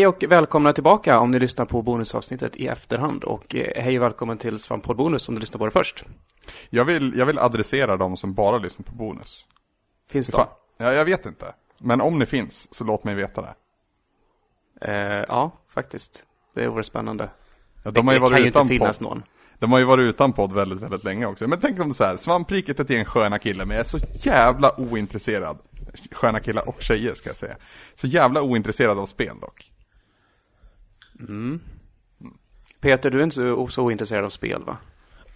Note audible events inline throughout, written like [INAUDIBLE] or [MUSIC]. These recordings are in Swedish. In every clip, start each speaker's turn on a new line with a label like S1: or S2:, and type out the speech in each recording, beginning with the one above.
S1: hej och välkomna tillbaka om ni lyssnar på bonusavsnittet i efterhand. Och eh, hej och välkommen till Svamppodd Bonus om du lyssnar på det först.
S2: Jag vill, jag vill adressera de som bara lyssnar på bonus.
S1: Finns de?
S2: Fan, ja, jag vet inte. Men om ni finns, så låt mig veta det.
S1: Eh, ja, faktiskt. Det vore spännande.
S2: Ja, de har ju
S1: det kan
S2: varit
S1: ju inte finnas
S2: podd.
S1: någon.
S2: De har ju varit utan podd väldigt, väldigt länge också. Men tänk om det så här, svampriket är en sköna kille, men jag är så jävla ointresserad. Sköna killar och tjejer ska jag säga. Så jävla ointresserad av spel dock.
S1: Peter, du är inte så, så ointresserad av spel va?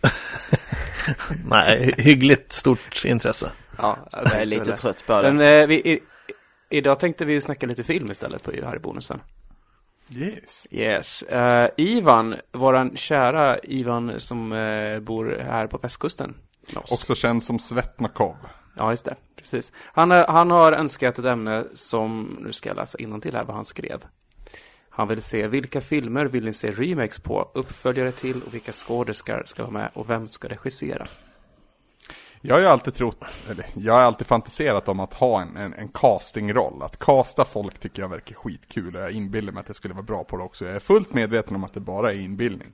S1: [LAUGHS]
S3: Nej, hyggligt stort intresse.
S1: Ja,
S4: Jag är lite trött på
S1: Men
S4: det.
S1: eh, vi, i, idag tänkte vi snacka lite film istället på här i bonusen.
S2: Yes.
S1: Yes. Eh, Ivan, våran kära Ivan som eh, bor här på västkusten. med oss.
S2: Också känd som Svetnakov.
S1: Ja, just det. Precis. Han, har- han har önskat ett ämne som, nu ska jag läsa till här vad han skrev. Han vill se vilka filmer vill ni se remakes på, uppföljare till och vilka skådespelare ska vara med och vem ska regissera?
S2: Jag har ju alltid trott, eller jag har alltid fantiserat om att ha en, en, en castingroll. Att casta folk tycker jag verkar skitkul och jag inbillar mig att jag skulle vara bra på det också. Jag är fullt medveten om att det bara är inbildning.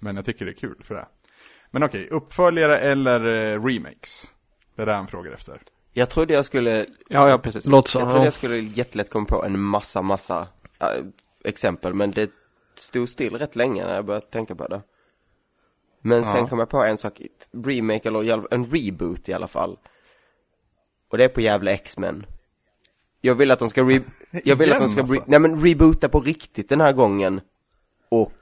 S2: Men jag tycker det är kul för det. Men okej, uppföljare eller eh, remakes? Det är det han frågar efter.
S4: Jag trodde jag skulle,
S1: Ja, ja, precis.
S3: Låt så.
S4: jag trodde
S3: Ja.
S4: jag skulle jättelätt komma på en massa, massa äh, exempel, men det stod still rätt länge när jag började tänka på det. Men sen
S2: Ja.
S4: kom jag på en sak, remake eller en reboot i alla fall. Och det är på jävla X-Men. Jag vill att de ska re... [LAUGHS] Jag vill att de ska re...
S2: alltså?
S4: Nej men reboota på riktigt den här gången. Och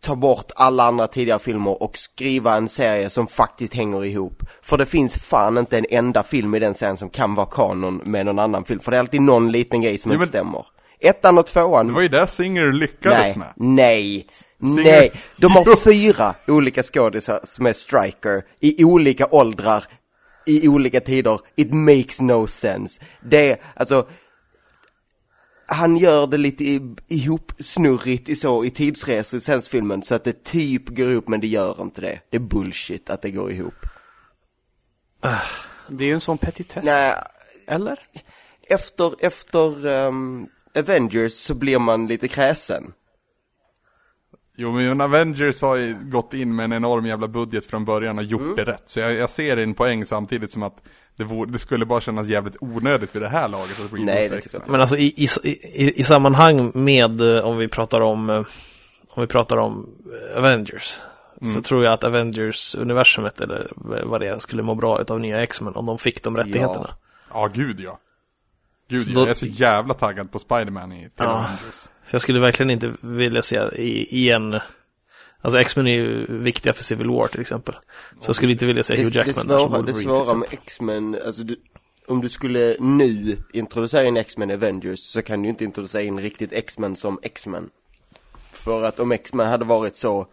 S4: ta bort alla andra tidigare filmer och skriva en serie som faktiskt hänger ihop. För det finns fan inte en enda film i den serien som kan vara kanon med någon annan film. För det är alltid någon liten grej som
S2: Jo,
S4: inte
S2: men-
S4: stämmer. Ettan och tvåan.
S2: Det var ju där Singer lyckades
S4: nej,
S2: med.
S4: nej,
S2: Singer-
S4: nej. De har [LAUGHS] fyra olika skådisar som är striker i olika åldrar, i olika tider. It makes no sense. Det, alltså, han gör det lite i- ihopsnurrigt i så, i tidsresor i sensfilmen så att det typ går ihop men det gör inte det. Det är bullshit att det går ihop.
S1: Det är ju en sån petitess.
S4: Nej,
S1: Eller?
S4: efter, efter ehm, Avengers så blir man lite kräsen.
S2: Jo men Avengers har ju gått in med en enorm jävla budget från början och gjort
S4: Mm.
S2: det rätt. Så jag, jag ser en poäng samtidigt som att det, vore, det skulle bara kännas jävligt onödigt vid det här laget att
S4: Nej, det jag
S3: Men alltså i, i, i, i sammanhang med, eh, om vi pratar om, eh, om vi pratar om eh, Avengers, så tror jag att Avengers-universumet, eller vad det är, skulle må bra av nya X-Men om de fick de rättigheterna.
S2: Ja, gud ja. Gud
S3: då-
S2: jag är så jävla taggad på Spiderman i till
S3: Ja.
S2: Avengers.
S3: För jag skulle verkligen inte vilja se i, i en, alltså X-Men är ju viktiga för Civil War till exempel. Så jag skulle inte vilja se Hugh
S4: det, det
S3: Jackman där som
S4: svåra, det svåra med X-Men, alltså du, om du skulle nu introducera in X-Men i Avengers så kan du inte introducera in riktigt X-Men som X-Men. För att om X-Men hade varit så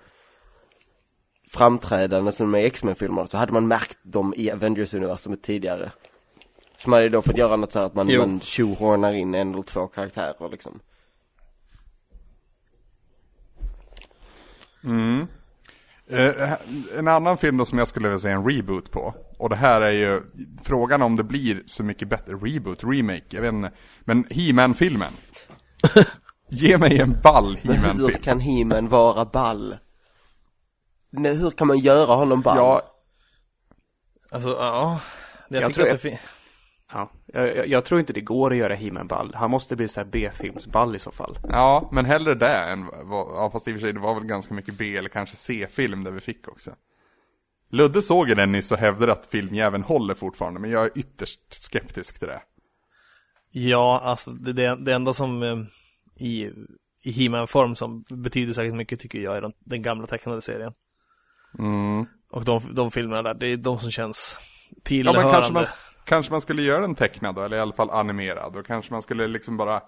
S4: framträdande som de är i X-Men-filmerna så hade man märkt dem i Avengers-universumet tidigare. Så man hade då fått göra något så här att man,
S3: Jo.
S4: man tjohornar in en eller två karaktärer liksom.
S2: Eh, en annan film då som jag skulle vilja säga en reboot på. Och det här är ju frågan om det blir så mycket bättre reboot, remake, jag vet inte. Men He-Man-filmen. [LAUGHS] Ge mig en ball
S4: Men hur
S2: He-Man-film.
S4: kan He-Man vara ball? Nej, hur kan man göra honom ball?
S2: Ja,
S3: Alltså, ja. Jag,
S1: Jag
S3: tycker
S1: tror
S3: att det fin-
S1: Ja. Jag, jag, tror inte det går att göra He-Man ball. Han måste bli så här B-filmsball i så fall.
S2: ja, men hellre det än, ja fast i och för sig det var väl ganska mycket B eller kanske C-film där vi fick också. Ludde såg ju den nyss och hävdade att filmjäveln håller fortfarande, men jag är ytterst skeptisk till det.
S3: Ja, alltså det, det, det enda som eh, i, i He-Man-form som betyder särskilt mycket tycker jag är den, den gamla tecknade serien.
S2: Mm.
S3: Och de, de filmerna där, det är de som känns
S2: Ja
S3: tillhörande.
S2: men kanske man, kanske man skulle göra den tecknad då, eller i alla fall animerad. Och kanske man skulle liksom bara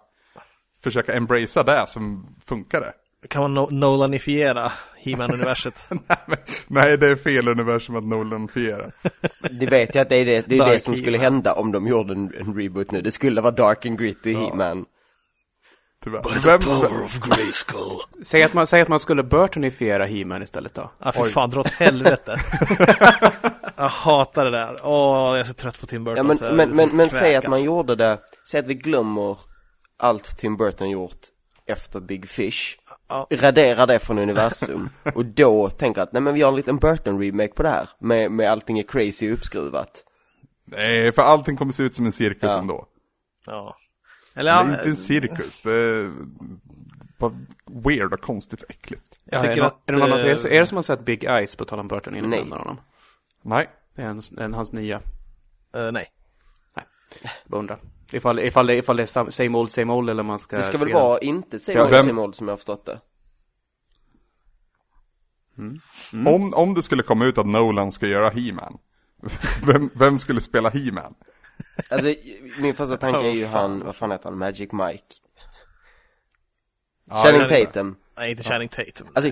S2: försöka embracea det som funkade.
S3: Kan man no Nolanifiera He-Man-universet? [LAUGHS]
S2: Nej, Nej, det är fel universum att nolanfiera.
S4: Det vet jag att det är det, det, är det som skulle hända om de gjorde en, en reboot nu. Det skulle vara Dark and Gritty He-Man.
S2: Tyvärr. Vem,
S3: of Grayskull.
S1: Säg att man, säg att man skulle Burtonifiera He-Man istället då.
S3: Ja, för fan, dra åt helvete. [LAUGHS] [LAUGHS] jag hatar det där. Åh, jag är så trött på Tim Burton.
S4: Ja men,
S3: så jag
S4: men, men, men säg att man gjorde det, säg att vi glömmer allt Tim Burton gjort efter Big Fish.
S3: Ja.
S4: Raderar det från universum. [LAUGHS] och då tänker att nej men vi gör en liten Burton-remake på det här. Med, med allting är crazy uppskruvat.
S2: Nej, för allting kommer se ut som en cirkus
S4: Ja.
S2: ändå.
S3: Ja. Eller
S2: det är inte en cirkus, det är bara weird och konstigt och äckligt.
S1: Ja,
S3: tycker
S1: är, det,
S3: att,
S1: är, det någon,
S3: eh,
S1: är, det, är det som har sett Big Eyes på tal om Burton innan
S4: Nej.
S1: honom?
S2: Nej.
S1: Det är en, en, hans nya.
S3: eh, nej.
S1: Beundrar. Ifall, ifall, det, ifall det är sam- same old, same old eller man ska
S4: Det ska väl vara inte Same Old Same Old som jag har förstått det.
S1: Mm.
S2: Om, om det skulle komma ut att Nolan ska göra He-Man, [LAUGHS] vem, vem skulle spela He-Man?
S4: Alltså min första tanke är ju
S3: Oh,
S4: han, vad fan heter han, Magic Mike.
S2: Ja,
S4: Channing. Tatum.
S3: Nej, inte Channing Tatum.
S4: Alltså,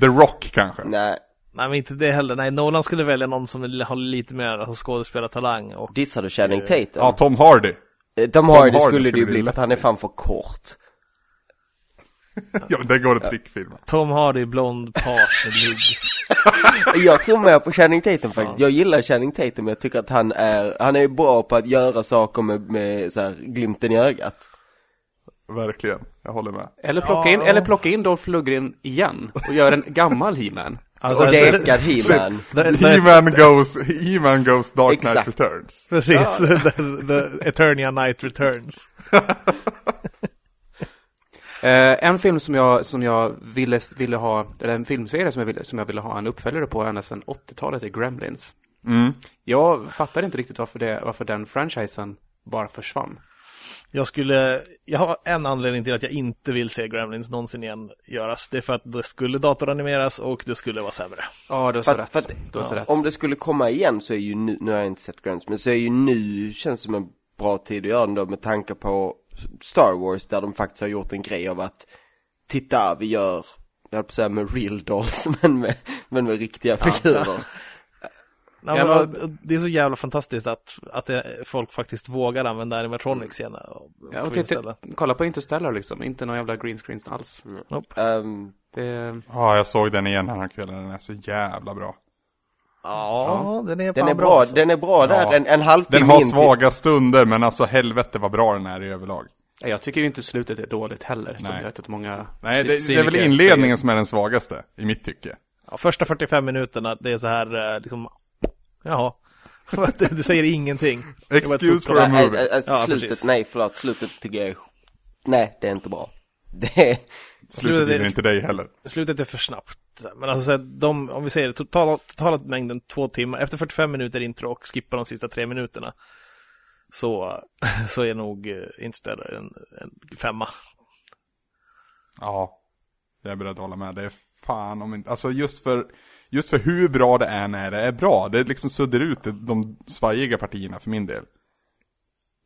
S2: The Rock kanske?
S4: nej,
S3: Nej, men inte det heller. Nej, Nolan skulle välja någon som har lite mer alltså, skådespelartalang och
S4: dissar du Channing Tatum?
S2: Ja, Tom Hardy.
S4: Eh, Tom Hardy
S2: Hardy
S4: skulle det
S2: skulle
S4: ju
S2: bli
S4: bli för att han är fan för kort. [LAUGHS]
S2: Ja, men det går att trickfilma.
S3: Tom Hardy, blond part [LAUGHS] med lugg.
S4: Jag tror mer på Channing Tatum faktiskt. Jag gillar Channing Tatum, jag tycker att han är, han är bra på att göra saker med, med så här, glimten i ögat.
S2: Verkligen, jag håller med.
S1: Eller plocka,
S3: Ja.
S1: in, eller plocka in Dolph Lundgren igen och göra en gammal He-Man.
S3: Alltså,
S4: och dekad He-Man.
S2: He-Man goes, He-Man goes Dark Knight
S4: Exakt.
S2: Returns.
S3: precis, [LAUGHS] the, the Eternia Night Returns. [LAUGHS]
S1: Eh, en film som jag, som jag ville, ville ha, eller en filmserie som jag ville, som jag ville ha en uppföljare på ända sedan 80-talet är Gremlins.
S2: Mm.
S1: Jag fattar inte riktigt varför, det, varför den franchisen bara försvann.
S3: Jag skulle, jag har en anledning till att jag inte vill se Gremlins någonsin igen göras. Det är för att det skulle datoranimeras och det skulle vara sämre.
S1: Ja, du har så rätt.
S4: att-
S1: Du har så rätt.
S4: Om det skulle komma igen så är ju nu, nu har jag inte sett Grants, men så är ju nu, känns som en bra tid att göra den då med tanke på Star Wars där de faktiskt har gjort en grej av att titta, vi gör, jag höll på att säga med real dolls, [LAUGHS] men med, men med riktiga figurer.
S3: Ja,
S1: Ja,
S3: men,
S1: men-
S3: det är så jävla fantastiskt att, att det, folk faktiskt vågar använda animatronics igen. Och,
S1: Ja, och titta, kolla på Interstellar liksom, inte någon jävla green screens alls.
S4: Ehm,
S1: Det,
S2: Ja, jag såg den igen den här kvällen, den är så jävla bra.
S3: Ja, den är
S4: den är bra,
S3: alltså.
S4: den är bra där,
S2: Ja.
S4: en, en halvtimme
S2: Den har
S4: in till-
S2: svaga stunder, men alltså helvete vad bra den är i överlag.
S1: ja, jag tycker ju inte slutet är dåligt heller, som
S2: Nej.
S1: jag vet att många
S2: Nej, det, det är väl inledningen som är den svagaste, i mitt tycke.
S3: Ja, första 45 minuterna, det är så här, eh, liksom, jaha. [LAUGHS] det, det säger ingenting.
S2: Excuse for a
S4: Nej,
S2: movie.
S4: äh, alltså,
S3: Ja,
S4: slutet,
S3: precis.
S4: nej förlåt, slutet tycker jag är, nej det är inte bra. [LAUGHS] Det är,
S2: Slutet gillar inte dig heller.
S3: Slutet är för snabbt. Men alltså, så här, de, om vi säger det, totala, totala mängden två timmar, efter 45 minuter intro och skippa de sista tre minuterna. Så, [LAUGHS] så är nog eh, Interstellar en, en femma.
S2: Ja, jag är beredd att hålla med. Det är fan om inte, alltså just för, just för hur bra det är när det är bra. Det liksom suddar ut de, de svajiga partierna för min del.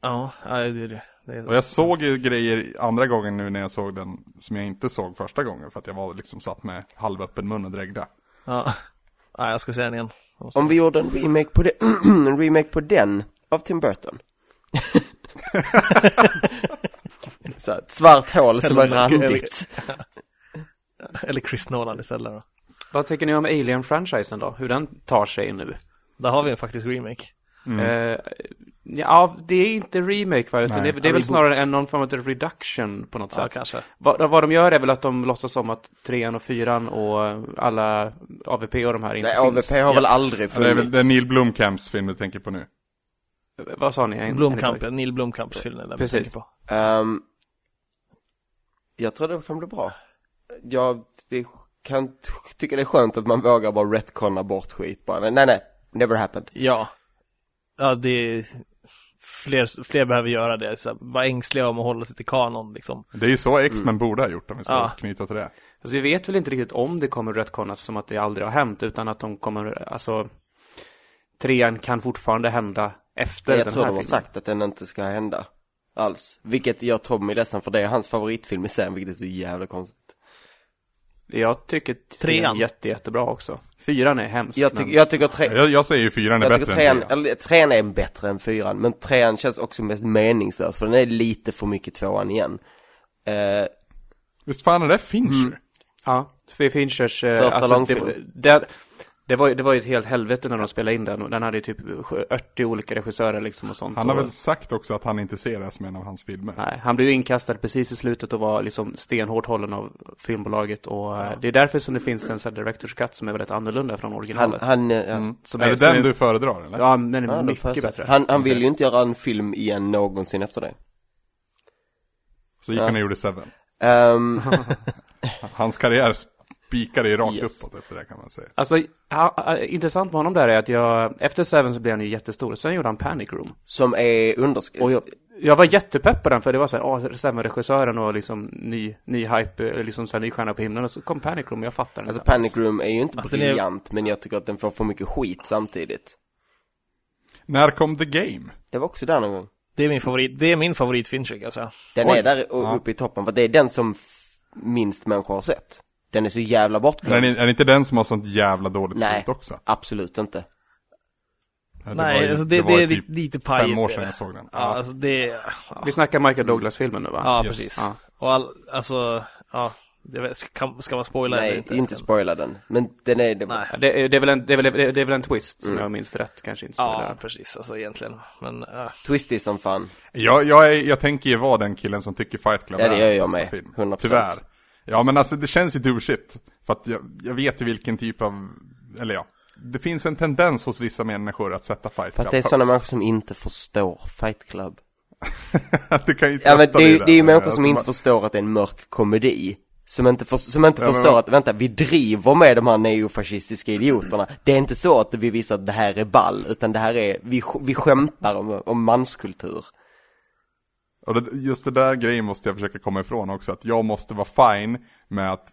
S3: Ja, det är det. det är så.
S2: Och jag såg ju grejer andra gången nu när jag såg den som jag inte såg första gången. För att jag var liksom satt med halvöppen mun och drägda.
S3: Ja. [LAUGHS] ja, jag ska se den igen.
S4: Om vi gjorde en remake på den, [CLEARS THROAT] en remake på den, av Tim Burton. [LAUGHS] så ett svart hål som är
S3: Eller-
S4: randigt.
S3: Eller Chris Nolan istället då.
S1: Vad tycker ni om Alien-franchisen då? Hur den tar sig nu?
S3: Där har vi en faktisk remake.
S1: Eh, ja, det är inte remake va? Utan
S2: Nej.
S1: det, det är väl snarare en någon form av reduction på något
S3: Ja,
S1: sätt.
S3: kanske.
S1: Vad, vad de gör är väl att de låtsas som att trean och fyran och alla AVP och de här inte
S4: Nej,
S1: finns.
S4: AVP har väl aldrig
S2: Ja, det är väl
S4: funnits.
S2: det är Neil Blomkamps film du tänker på nu.
S1: Vad sa ni? En-
S3: Blomkamp,
S1: en-
S3: Neil Blomkamps film är den
S1: Precis.
S3: tänker på.
S4: Ehm, jag tror det kan bli bra. Jag det kan tycka det är skönt att man vågar bara retconna bort skit bara. Nej, nej, never happened.
S3: Ja. Ja, det är... Fler, fler behöver göra det. Så var ängsliga om att hålla sig till kanon liksom.
S2: Det är ju så X-Men borde ha gjort om vi ska
S3: Ja.
S2: knyta till det.
S1: Alltså vi vet väl inte riktigt om det kommer retconas som att det aldrig har hänt, utan att de kommer, alltså trean kan fortfarande hända efter
S4: jag
S1: den
S4: tror
S1: här
S4: de har
S1: filmen.
S4: sagt att den inte ska hända. Alls. Vilket jag tror mig ledsen för det är hans favoritfilm i serien, vilket är så jävla konstigt.
S1: Jag tycker trean
S3: Trean.
S1: är jätte, jättebra också. Fyran är hemsk.
S4: Jag, ty-
S1: men...
S4: jag tycker tre...
S2: Jag, jag säger ju fyran är
S4: Jag
S2: bättre
S4: trean,
S2: än trean.
S4: eller trean är bättre än fyran, men trean känns också mest meningslös, för den är lite för mycket tvåan igen. Eh,
S2: Visst fan är det Fincher?
S1: Ja, för Finchers... eh,
S4: Första
S1: alltså,
S4: långfilm.
S1: det, det, Det var, ju- det var ju ett helt helvete när de spelade in den och den hade ju typ 80 olika regissörer liksom och sånt.
S2: Han har
S1: och,
S2: väl sagt också att han inte ser det som en av hans filmer.
S1: Nej, han blev ju inkastad precis i slutet och var liksom stenhårt hållen av filmbolaget och eh, det är därför som det finns en sån här director's cut som är väldigt annorlunda från
S4: Han,
S1: originalet.
S4: han, eh, ja.
S2: Mm.
S1: Som
S2: är
S1: är-
S2: det den
S1: är-
S2: du föredrar eller?
S1: Ja, men
S4: Ja, då får jag
S1: mycket bättre.
S4: Han, han vill ju inte göra en film igen någonsin efter det.
S2: Så gick
S4: Ja.
S2: han och gjorde Seven.
S4: Ehm,
S2: Hans karriär spikade ju rakt
S4: Yes.
S2: uppåt efter det kan man säga.
S1: Alltså, ja, ja, intressant med honom där är att jag, efter Seven så blev han ju jättestor. Sen gjorde han Panic Room.
S4: som är.
S1: Och jag, jag var jättepepp på den för det var så här, åh, Seven-regissören och liksom ny, ny hype, eh, liksom så här, ny stjärna på himlen. Och så kom Panic Room och jag fattar den
S4: Alltså
S1: inte
S4: Panic
S1: alls.
S4: Room är ju inte
S3: Att den är-
S4: briljant, men jag tycker att den får för mycket skit samtidigt.
S2: När kom The Game?
S4: Det var också där någon gång.
S3: Det är min favorit, det är min favorit Fincher alltså.
S4: Den
S2: Oj.
S4: är där
S2: Ja.
S4: uppe i toppen, för det är den som minst människor har sett. Den är så jävla
S2: Men
S4: bortglömd.
S2: är, det- är det inte den som har sånt jävla dåligt
S4: Nej.
S2: slut också?
S4: Absolut inte.
S2: Ja, det
S3: Nej,
S2: ju-
S3: alltså det, det
S2: ju
S3: är
S2: typ
S3: lite, pajigt.
S2: fem år sedan
S3: det.
S2: jag såg den.
S3: Ja, alltså det, ja,
S1: Vi snackar Michael Douglas-filmen nu va?
S3: ja
S2: Yes.
S3: precis.
S1: Ja.
S3: Och all, alltså, ja, det vet, ska, ska man spoila eller
S4: Nej,
S3: inte?
S4: inte spoila den. Men den är... Den,
S3: Nej.
S1: Ja, Det, är- det, är väl en, det, är väl, det är väl en twist som
S4: Mm.
S1: jag minns rätt, kanske inte
S3: Ja,
S1: spoiler.
S3: precis, alltså egentligen. Men, ja.
S4: Twisty som fan.
S2: Jag, jag, är, jag tänker ju vara den killen som tycker Fight Club
S4: Ja, det gör
S2: är
S4: jag
S2: hans
S4: med.
S2: bästa film.
S4: 100%.
S2: Tyvärr. Ja men alltså det känns ju douchigt. För att jag, jag vet ju vilken typ av, eller ja. Det finns en tendens hos vissa människor att sätta Fight
S4: För
S2: Club
S4: att det är sådana människor som inte förstår Fight Club. [LAUGHS]
S2: du kan ju
S4: Ja men det är, det är ju människor
S2: Alltså,
S4: som inte
S2: man-
S4: förstår att det är en mörk komedi. Som inte, för, som inte
S2: Ja, men-
S4: förstår att, vänta, vi driver med de här neofascistiska idioterna. Det är inte så att vi visar att det här är ball, utan det här är, vi, vi skämtar om, om manskultur.
S2: Och det, just det där grejen måste jag försöka komma ifrån också. Att jag måste vara fine med att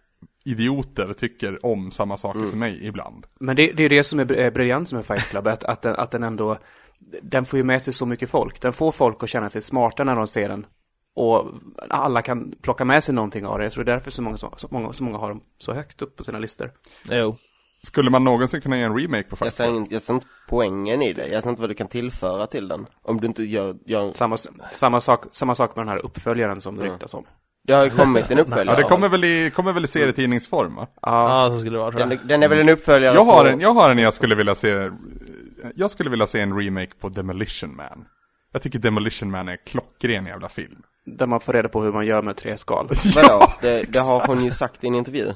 S2: idioter tycker om samma saker
S4: Mm.
S2: som mig ibland.
S1: Men det, det är det som är br- är briljant med Fight Club, att, att, den, att den ändå, den får ju med sig så mycket folk. Den får folk att känna sig smarta när de ser den. Och alla kan plocka med sig någonting av det. Jag tror det är därför så många, så, så många, så många har dem så högt upp på sina listor.
S3: Jo.
S2: Skulle man någonsin kunna göra en remake på
S4: Jag
S2: Fight
S4: ser,
S2: Club?
S4: inte, jag ser inte poängen i det, jag ser inte vad du kan tillföra till den. Om du inte gör, gör
S1: Samma, samma, sak, samma sak med den här uppföljaren som det ryktas om.
S4: det har ju kommit en uppföljare.
S2: Ja det kommer väl i, kommer väl i serietidningsform va?
S3: Ja, så skulle det vara tror
S4: den,
S3: jag.
S4: den är väl en uppföljare
S2: Jag har
S4: på,
S2: en, jag har en jag skulle vilja se Jag skulle vilja se en remake på Demolition Man Jag tycker Demolition Man är klockren jävla film
S1: Där man får reda på hur man gör med tre skal.
S4: Vadå? [LAUGHS] Det, det har hon ju sagt i en intervju.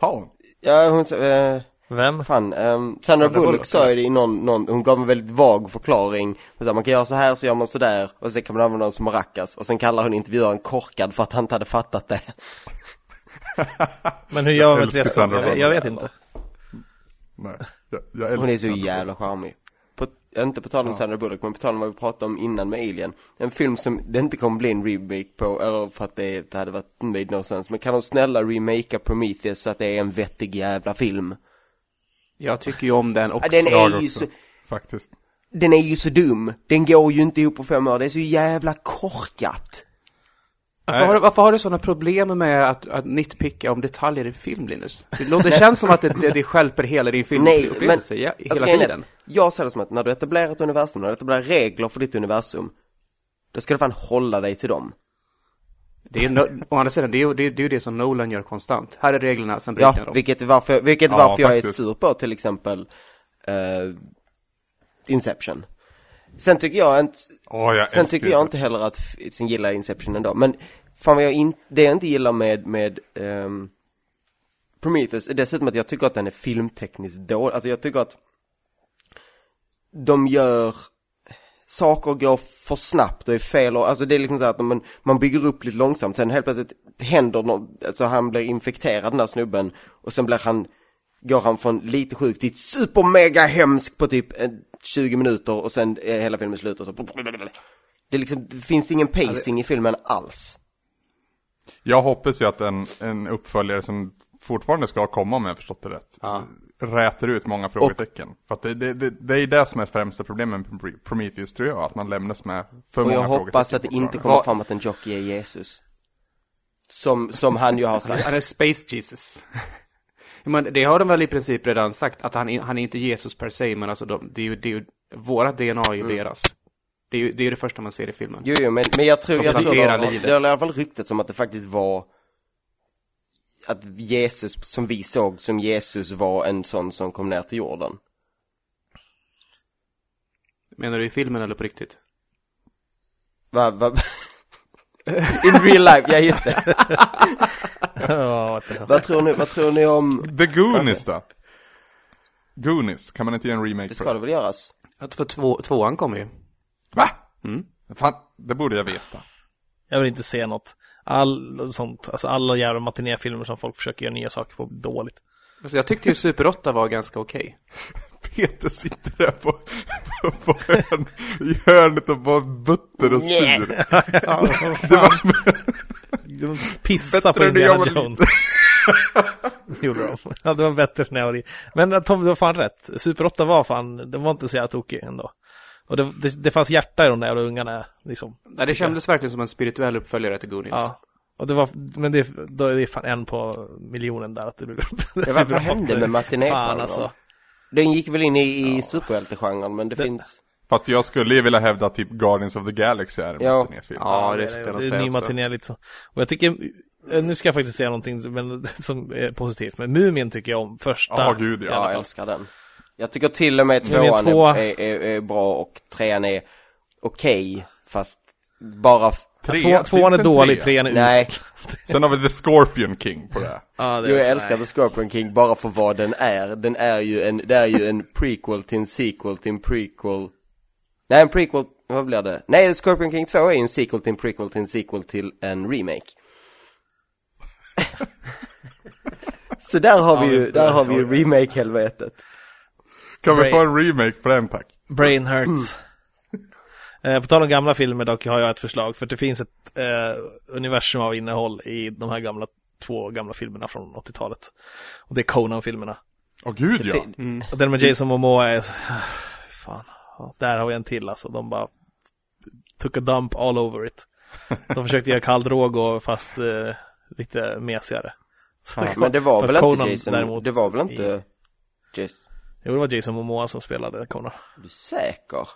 S2: Ja,
S4: Ja, hon sa, eh,
S3: Vem?
S4: fan, um, Sandra Bullock
S3: Bullock,
S4: sa ju det i någon, någon, hon gav en väldigt vag förklaring. Hon sa, man kan göra så här, så gör man så där, och sen kan man använda dem som maracas. Och sen kallar hon intervjuaren korkad för att han inte hade fattat det.
S3: Men hur gör
S2: älskar
S3: det?
S2: Sandra
S3: Jag, vet- jag vet inte.
S2: nej jag, jag
S4: Hon är så
S2: Sandra
S4: jävla charmig. Inte på tal om Sandra Bullock, men på tal om vad vi pratade om innan med Alien. En film som det inte kommer bli en remake på, eller för att det, det hade varit made no sense. Men kan de snälla remakea Prometheus så att det är en vettig jävla film?
S1: Jag tycker ju om den också.
S4: Ja, den är ju
S2: också,
S4: så,
S2: faktiskt
S4: den är ju så dum. Den går ju inte ihop på fem år, det är så jävla korkat.
S1: Varför har, du- varför har du sådana problem med att, att nitpicka om detaljer i film, Linus? Det, känns som att det, det, det stjälper hela din filmupplevelse ja, hela
S4: alltså, grejen är-
S1: tiden.
S4: Jag ser det som att när du etablerar ett universum, när du etablerar regler för ditt universum, då ska du fan hålla dig till dem.
S1: Det är, no, å andra sidan, det är, ju- det, är, det det som Nolan gör konstant. Här är reglerna, sen bryter
S4: Ja,
S1: jag dem.
S4: vilket varför, vilket
S2: Ja,
S4: varför jag är sur på till exempel eh, Inception. Sen tycker jag inte,
S2: Åh, jag
S4: sen tycker jag inte heller att, sen gillar jag Inception ändå, men fan vad jag inte, det jag inte gillar med, med ehm, Prometheus är dessutom att jag tycker att den är filmtekniskt dålig, alltså jag tycker att de gör saker går för snabbt och är fel och, alltså det är liksom så här att man, man bygger upp lite långsamt, sen helt plötsligt händer något, alltså han blir infekterad den där snubben och sen blir han, går han från lite sjuk till super mega hemsk på typ eh, 20 minuter och sen är hela filmen slut och så det, liksom, det finns ingen pacing i filmen alls.
S2: Jag hoppas ju att en, en uppföljare som fortfarande ska komma om jag förstått det rätt
S1: Ja.
S2: Räter ut många frågetecken För att det, det, det, det är det som är främsta problemet med Pro- Prometheus tror jag Att man lämnas med för
S4: Och
S2: många
S4: jag hoppas att det
S2: frågetecken
S4: inte kommer fram att en jockey är Jesus. Som, som han ju har sagt.
S1: Han är Space Jesus. Men det har de väl i princip redan sagt, att han, är- han är inte Jesus per se, men alltså de, det är ju, det är ju, vårat DNA är ju
S4: Mm.
S1: deras. Det är ju det, är det första man ser i filmen.
S4: Jo, jo, men, men jag tror,
S1: De
S4: jag tror det har,
S1: livet.
S4: det har i alla fall ryktet som att det faktiskt var att Jesus, som vi såg som Jesus var en sån som kom ner till jorden.
S1: Menar du i filmen eller på riktigt?
S4: Va, va? [LAUGHS] In real life, ja just det.
S3: Hell.
S4: vad, tror ni, vad tror ni om,
S2: The Goonies då? Goonies, kan man inte göra en remake
S4: det
S2: på
S4: ska det väl göras?
S1: Att för två, tvåan kommer ju.
S2: Va?
S1: Mm.
S2: Fan, det borde jag veta.
S3: Jag vill inte se något. All sånt, alltså alla jävla matinéfilmer som folk försöker göra nya saker på, dåligt.
S1: Alltså jag tyckte ju Super 8 var ganska okej. [LAUGHS]
S2: Peter sitter där på, på, på hörn, i hörnet och bara butter och sur. [LAUGHS]
S3: Ja, De pissade på Indiana
S2: var
S3: Jones. Gjorde [LAUGHS] de. Ja, det var bättre när jag var i. Men eh, Tom, du har fan rätt. Super 8 var fan, den var inte så jävla tokig ändå. Och det, det, det fanns hjärta i de där ungarna, liksom.
S1: Nej, det kändes verkligen som en spirituell uppföljare till Goonies.
S3: Ja. Och det var, men det, då är det fan en på miljonen där att det blev [LAUGHS]
S4: Ja, vad, vad hände med
S3: Fan
S4: matinégenren?
S3: alltså.
S4: Den gick väl in i, i superhjältegenren, men det,
S3: Det-
S4: finns...
S2: Fast jag skulle ju vilja hävda typ Guardians of the Galaxy är en
S4: Ja.
S2: matinéfilm.
S1: Ja, det skulle
S3: det,
S1: jag nog
S3: det är
S1: säga
S3: ny
S1: också.
S3: matiné lite så. Och jag tycker, eh, nu ska jag faktiskt säga någonting som, men, [LAUGHS] som är positivt, men Mumien tycker jag om första.
S2: Ja, gud, ja.
S4: Jag älskar den. Jag tycker till och med tvåan
S3: två-
S4: är, är, är, är bra och trean är okej, fast bara...
S2: Tre,
S3: Två, tvåan är dålig,
S2: trea?
S3: trean är
S4: Nej. [LAUGHS]
S2: Sen har vi The Scorpion King på det.
S3: Ja, det
S4: jag
S3: också-
S4: älskar The Scorpion King bara för vad den är. Den är ju en, det är ju en prequel till en sequel till en prequel. Nej, en prequel, vad blir det? Nej, The Scorpion King 2 är ju en sequel till en prequel till en sequel till en remake. [LAUGHS] Så där har vi ju, där har vi ju remake-helvetet.
S2: Kan vi få en remake på den tack?
S3: Brain hurts. Eh, på tal om gamla filmer dock har jag ett förslag, för det finns ett eh, universum av innehåll i de här gamla, två gamla filmerna från 80-talet. Och det är Conan-filmerna.
S2: Åh gud ja.
S1: Mm.
S3: Och den med Jason Momoa är, [SIGHS] fan, ja, där har vi en till alltså. De bara took a dump all over it. De försökte göra Khal Drogo fast eh, lite mesigare. Så kom-
S4: Men det var väl
S3: Conan
S4: inte Jason,
S3: däremot
S4: det var väl
S3: i-
S4: inte Jason,
S3: Jo, det var Jason Momoa som spelade Conan.
S4: är du säker?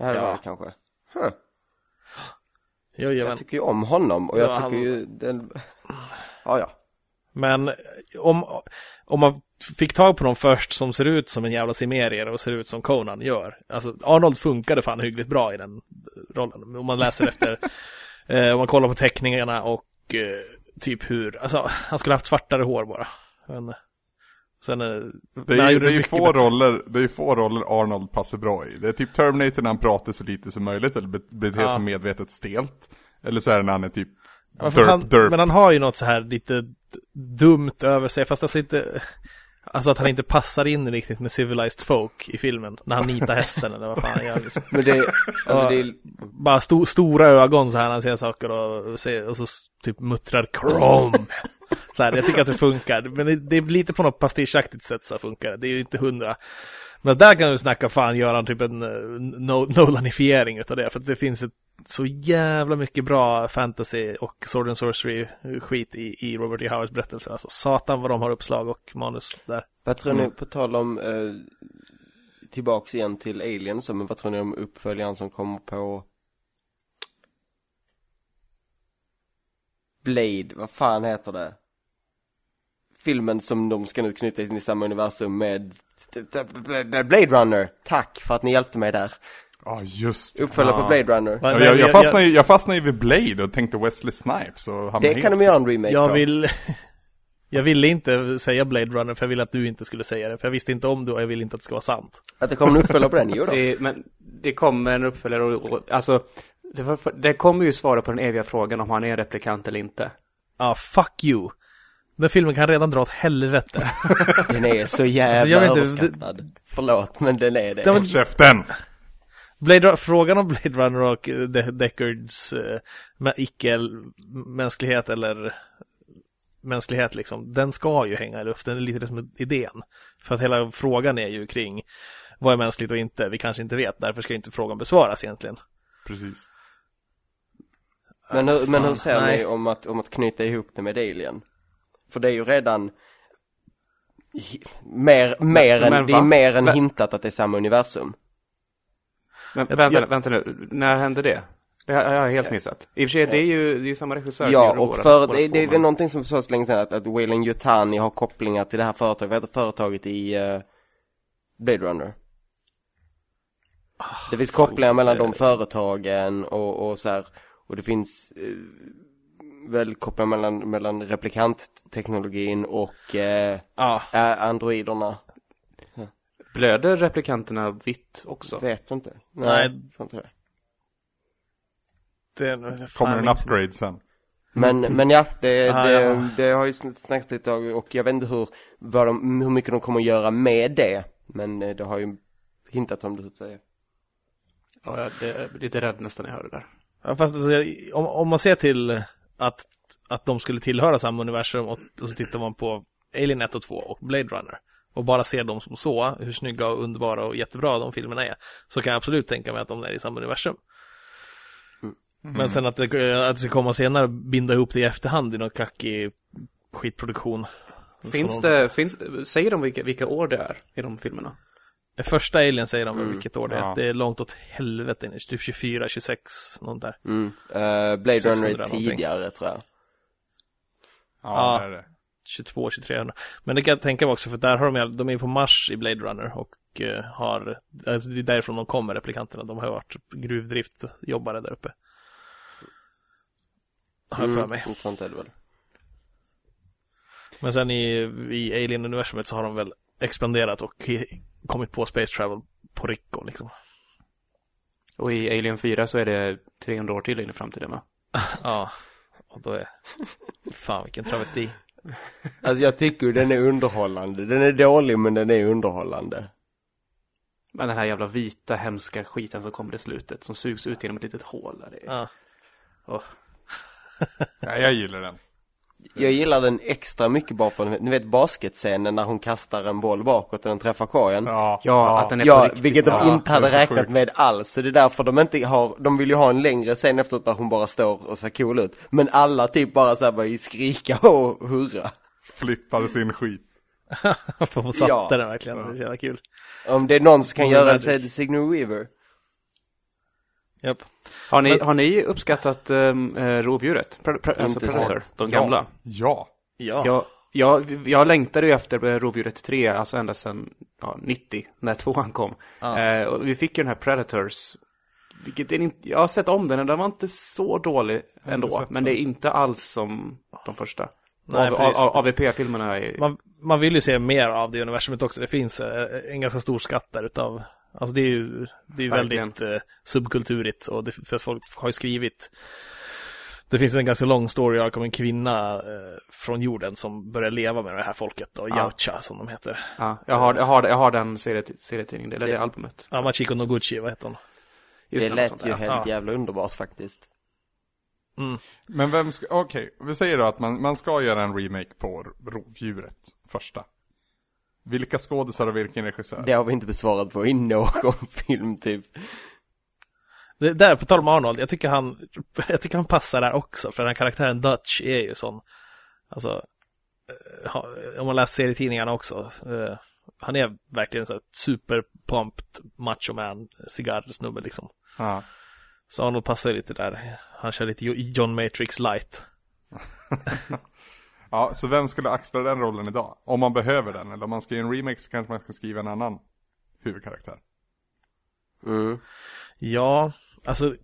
S4: Det här
S3: Ja.
S4: var det kanske. Huh.
S3: Jo.
S4: Jag tycker ju om honom och jag
S3: Ja,
S4: tycker
S3: han-
S4: ju den, ja ja.
S3: Men om, om man fick tag på någon först som ser ut som en jävla simerier och ser ut som Conan gör. Alltså Arnold funkade fan hyggligt bra i den rollen. Om man läser efter, [LAUGHS] eh, om man kollar på teckningarna och eh, typ hur, alltså han skulle haft svartare hår bara. Men, sen, eh,
S2: Det
S3: men han
S2: är, ju- det är ju få
S3: bättre.
S2: roller, det är ju få roller Arnold passar bra i. Det är typ Terminator när han pratar så lite som möjligt eller be- beter
S3: Ja.
S2: sig medvetet stelt. Eller så är det när han är typ
S3: Ja,
S2: derp,
S3: han,
S2: derp.
S3: Men han har ju något så här lite dumt över sig, fast alltså inte... Alltså att han inte passar in riktigt med civilized folk i filmen, när han nitar hästen eller vad fan han gör. Liksom.
S4: Men det, alltså det är,
S3: Bara sto, stora ögon så här när han ser saker och, och så typ muttrar krom. Så här, jag tycker att det funkar, men det, det är lite på något pastischaktigt sätt så funkar det. Det är ju inte hundra. Men där kan du snacka fan göra en typ en uh, no, Nolanifiering utav det, för att det finns ett så jävla mycket bra fantasy och sword and sorcery skit i, i Robert E. Howards berättelser. Alltså satan vad de har uppslag och manus där.
S4: vad tror
S3: Mm.
S4: ni, på tal om, eh, tillbaks igen till Alien, så, men vad tror ni om uppföljaren som kommer på Blade, vad fan heter det? Filmen som de ska nu knyta in i samma universum med Blade Runner, tack för att ni hjälpte mig där.
S2: Ja just det.
S4: Uppföljare
S2: ja.
S4: på Blade Runner.
S3: Nej,
S2: jag, jag, fastnade, ju- jag fastnade ju vid Blade och tänkte Wesley Snipes och han
S4: Det kan de göra en remake
S3: Jag
S4: på.
S3: vill... [LAUGHS] Jag ville inte säga Blade Runner för jag ville att du inte skulle säga det. För jag visste inte om det och jag ville inte att det ska vara sant.
S4: Att det kommer en uppföljare på den, jo då. [LAUGHS]
S1: Det, men det kommer en uppföljare och, och alltså, det, var- det kommer ju svara på den eviga frågan om han är replikant eller inte.
S3: Ja, fuck you. Den filmen kan redan dra åt helvete. [LAUGHS]
S4: Den är så jävla
S3: Alltså, jag vet inte,
S4: överskattad. Förlåt, men den är det.
S2: Håll käften!
S3: Blade, frågan om Blade Runner och De- Deckards med icke-mänsklighet eller mänsklighet liksom, den ska ju hänga i luften, det är lite det som är idén. För att hela frågan är ju kring vad är mänskligt och inte, vi kanske inte vet, därför ska inte frågan besvaras egentligen.
S2: Precis.
S4: Men hur, men hur
S3: Fan,
S4: ser
S3: nej.
S4: ni om att, om att knyta ihop det med Alien? För det är ju redan mer, mer
S1: Men
S4: än, det är mer än
S1: Men-
S4: hintat att det är samma universum.
S1: Men
S3: Jag-
S1: vänta,
S3: jag-
S1: vänta nu, när hände det? Det har jag helt missat. I och för sig, det är ju, det är ju samma regissör som
S4: Ja, och för,
S1: båda
S4: det, det är väl
S1: men-
S4: någonting som sades länge sedan att, att Wayland Yutani har kopplingar till det här företaget, vad heter företaget i uh, Blade Runner? Det finns kopplingar mellan de företagen och, och så här, och det finns eh, väl kopplingar mellan, mellan replikantteknologin och eh,
S3: Ja,
S4: ä- androiderna.
S1: Blöder replikanterna vitt också?
S4: Vet inte.
S3: Nej.
S4: inte det.
S3: det, fan,
S2: Kommer en
S3: minns-
S2: upgrade sen.
S4: Men, men ja, det,
S3: Ah,
S4: det,
S3: ja.
S4: det har ju sn- snackats lite om, och jag vet inte hur, vad de, hur mycket de kommer att göra med det. Men eh, det har ju hintat om det så att säga.
S1: Ja, jag det- blir lite rädd nästan när jag hör det där.
S3: Ja, fast alltså, om, om man ser till att, att de skulle tillhöra samma universum och, och så tittar man på Alien 1 och 2 och Blade Runner och bara ser dem som så, hur snygga och underbara och jättebra de filmerna är, så kan jag absolut tänka mig att de är i samma universum. Men sen att det, att det ska komma senare och binda ihop det i efterhand i någon kackig skitproduktion.
S1: Finns det, finns, säger de vilka, vilka år det är i de filmerna?
S3: De, första Alien säger de
S4: Mm,
S3: vilket år det är.
S2: ja.
S3: Det är långt åt helvete, typ 24, 26, något där.
S4: Mm. Uh, Blade
S3: 600
S4: Runner är
S3: någonting.
S4: tidigare tror jag.
S2: Ja,
S3: Ja.
S2: det är det.
S3: 22, 23. Men det kan jag tänka mig också, för där har de, de är på Mars i Blade Runner och eh, har, alltså det är därifrån de kommer, replikanterna. De har varit gruvdriftjobbare där uppe. Har jag för mig.
S4: Mm, sånt är det väl.
S3: Men sen i, i Alien-universumet så har de väl expanderat och kommit på Space Travel på Rico liksom.
S1: Och i Alien 4 så är det 300 år till in i framtiden va? [LAUGHS]
S3: Ja, och då är... Fan vilken travesti.
S4: Alltså jag tycker den är underhållande. Den är dålig men den är underhållande.
S1: Men den här jävla vita hemska skiten som kommer i slutet som sugs ut genom ett litet hål där. Det är,
S3: Ja.
S1: Åh.
S2: Ja, jag gillar den.
S4: Jag gillar den extra mycket bara för, ni vet basketscenen när hon kastar en boll bakåt och den träffar korgen.
S2: Ja,
S1: Ja, att den är på
S4: Ja,
S1: riktigt.
S4: vilket de
S2: Ja,
S4: inte hade
S2: så
S4: räknat
S2: sjukt.
S4: med alls. Så det är därför de inte har, de vill ju ha en längre scen efteråt där hon bara står och ser cool ut. Men alla typ bara såhär bara skrika [LAUGHS] och hurra.
S2: Flippar sin skit. [LAUGHS]
S3: För hon satte
S4: Ja.
S3: den verkligen, det är så jävla kul.
S4: Om det är någon som kan
S3: Vore
S4: göra det så är det Signor Weaver.
S3: Japp.
S1: Har, ni,
S3: Men-
S1: har ni uppskattat um, rovdjuret? Pre, pre, alltså Predator, de gamla?
S2: Ja.
S3: Ja.
S1: Jag, jag, jag längtade ju efter eh, Rovdjuret 3, alltså ända sedan ja, 90, när tvåan kom.
S3: Ja.
S1: Eh, och vi fick ju den här Predators. Vilket är inte, jag har sett om den den var inte så dålig ändå. Men det är inte alls som de första. AVP-filmerna är
S3: man, man vill ju se mer av det universumet också. Det finns eh, en ganska stor skatt där utav, alltså det är ju, det är
S1: Verkligen.
S3: väldigt eh, subkulturigt och det, för folk har ju skrivit det finns en ganska lång story om en kvinna eh, från jorden som börjar leva med det här folket och
S1: Ja.
S3: Yautja som de heter.
S1: Ja, jag har, jag har, jag har den seriet- serietidningen, eller det,
S4: Det-
S1: albumet.
S3: Ja, Machiko Noguchi, vad heter hon?
S1: Just
S4: det lät ju helt
S3: Ja.
S4: jävla underbart faktiskt.
S3: Mm.
S2: Men vem ska, okej, vi säger då att man, man ska göra en remake på Rovdjuret, första. Vilka skådisar och vilken regissör?
S4: Det har vi inte besvarat på i någon [LAUGHS] film typ.
S3: Det, där, på tal om Arnold, jag tycker han, jag tycker han passar där också, för den här karaktären Dutch är ju sån, alltså, eh, om man läser serietidningarna också, eh, han är verkligen så här superpumped macho man, cigarrsnubbe liksom.
S2: Ja.
S3: Så Arnold passar ju lite där, han kör lite John Matrix light. [LAUGHS]
S2: ja, så vem skulle axla den rollen idag? Om man behöver den, eller om man ska göra en remake så kanske man ska skriva en annan huvudkaraktär.
S4: Mm.
S3: Ja, alltså,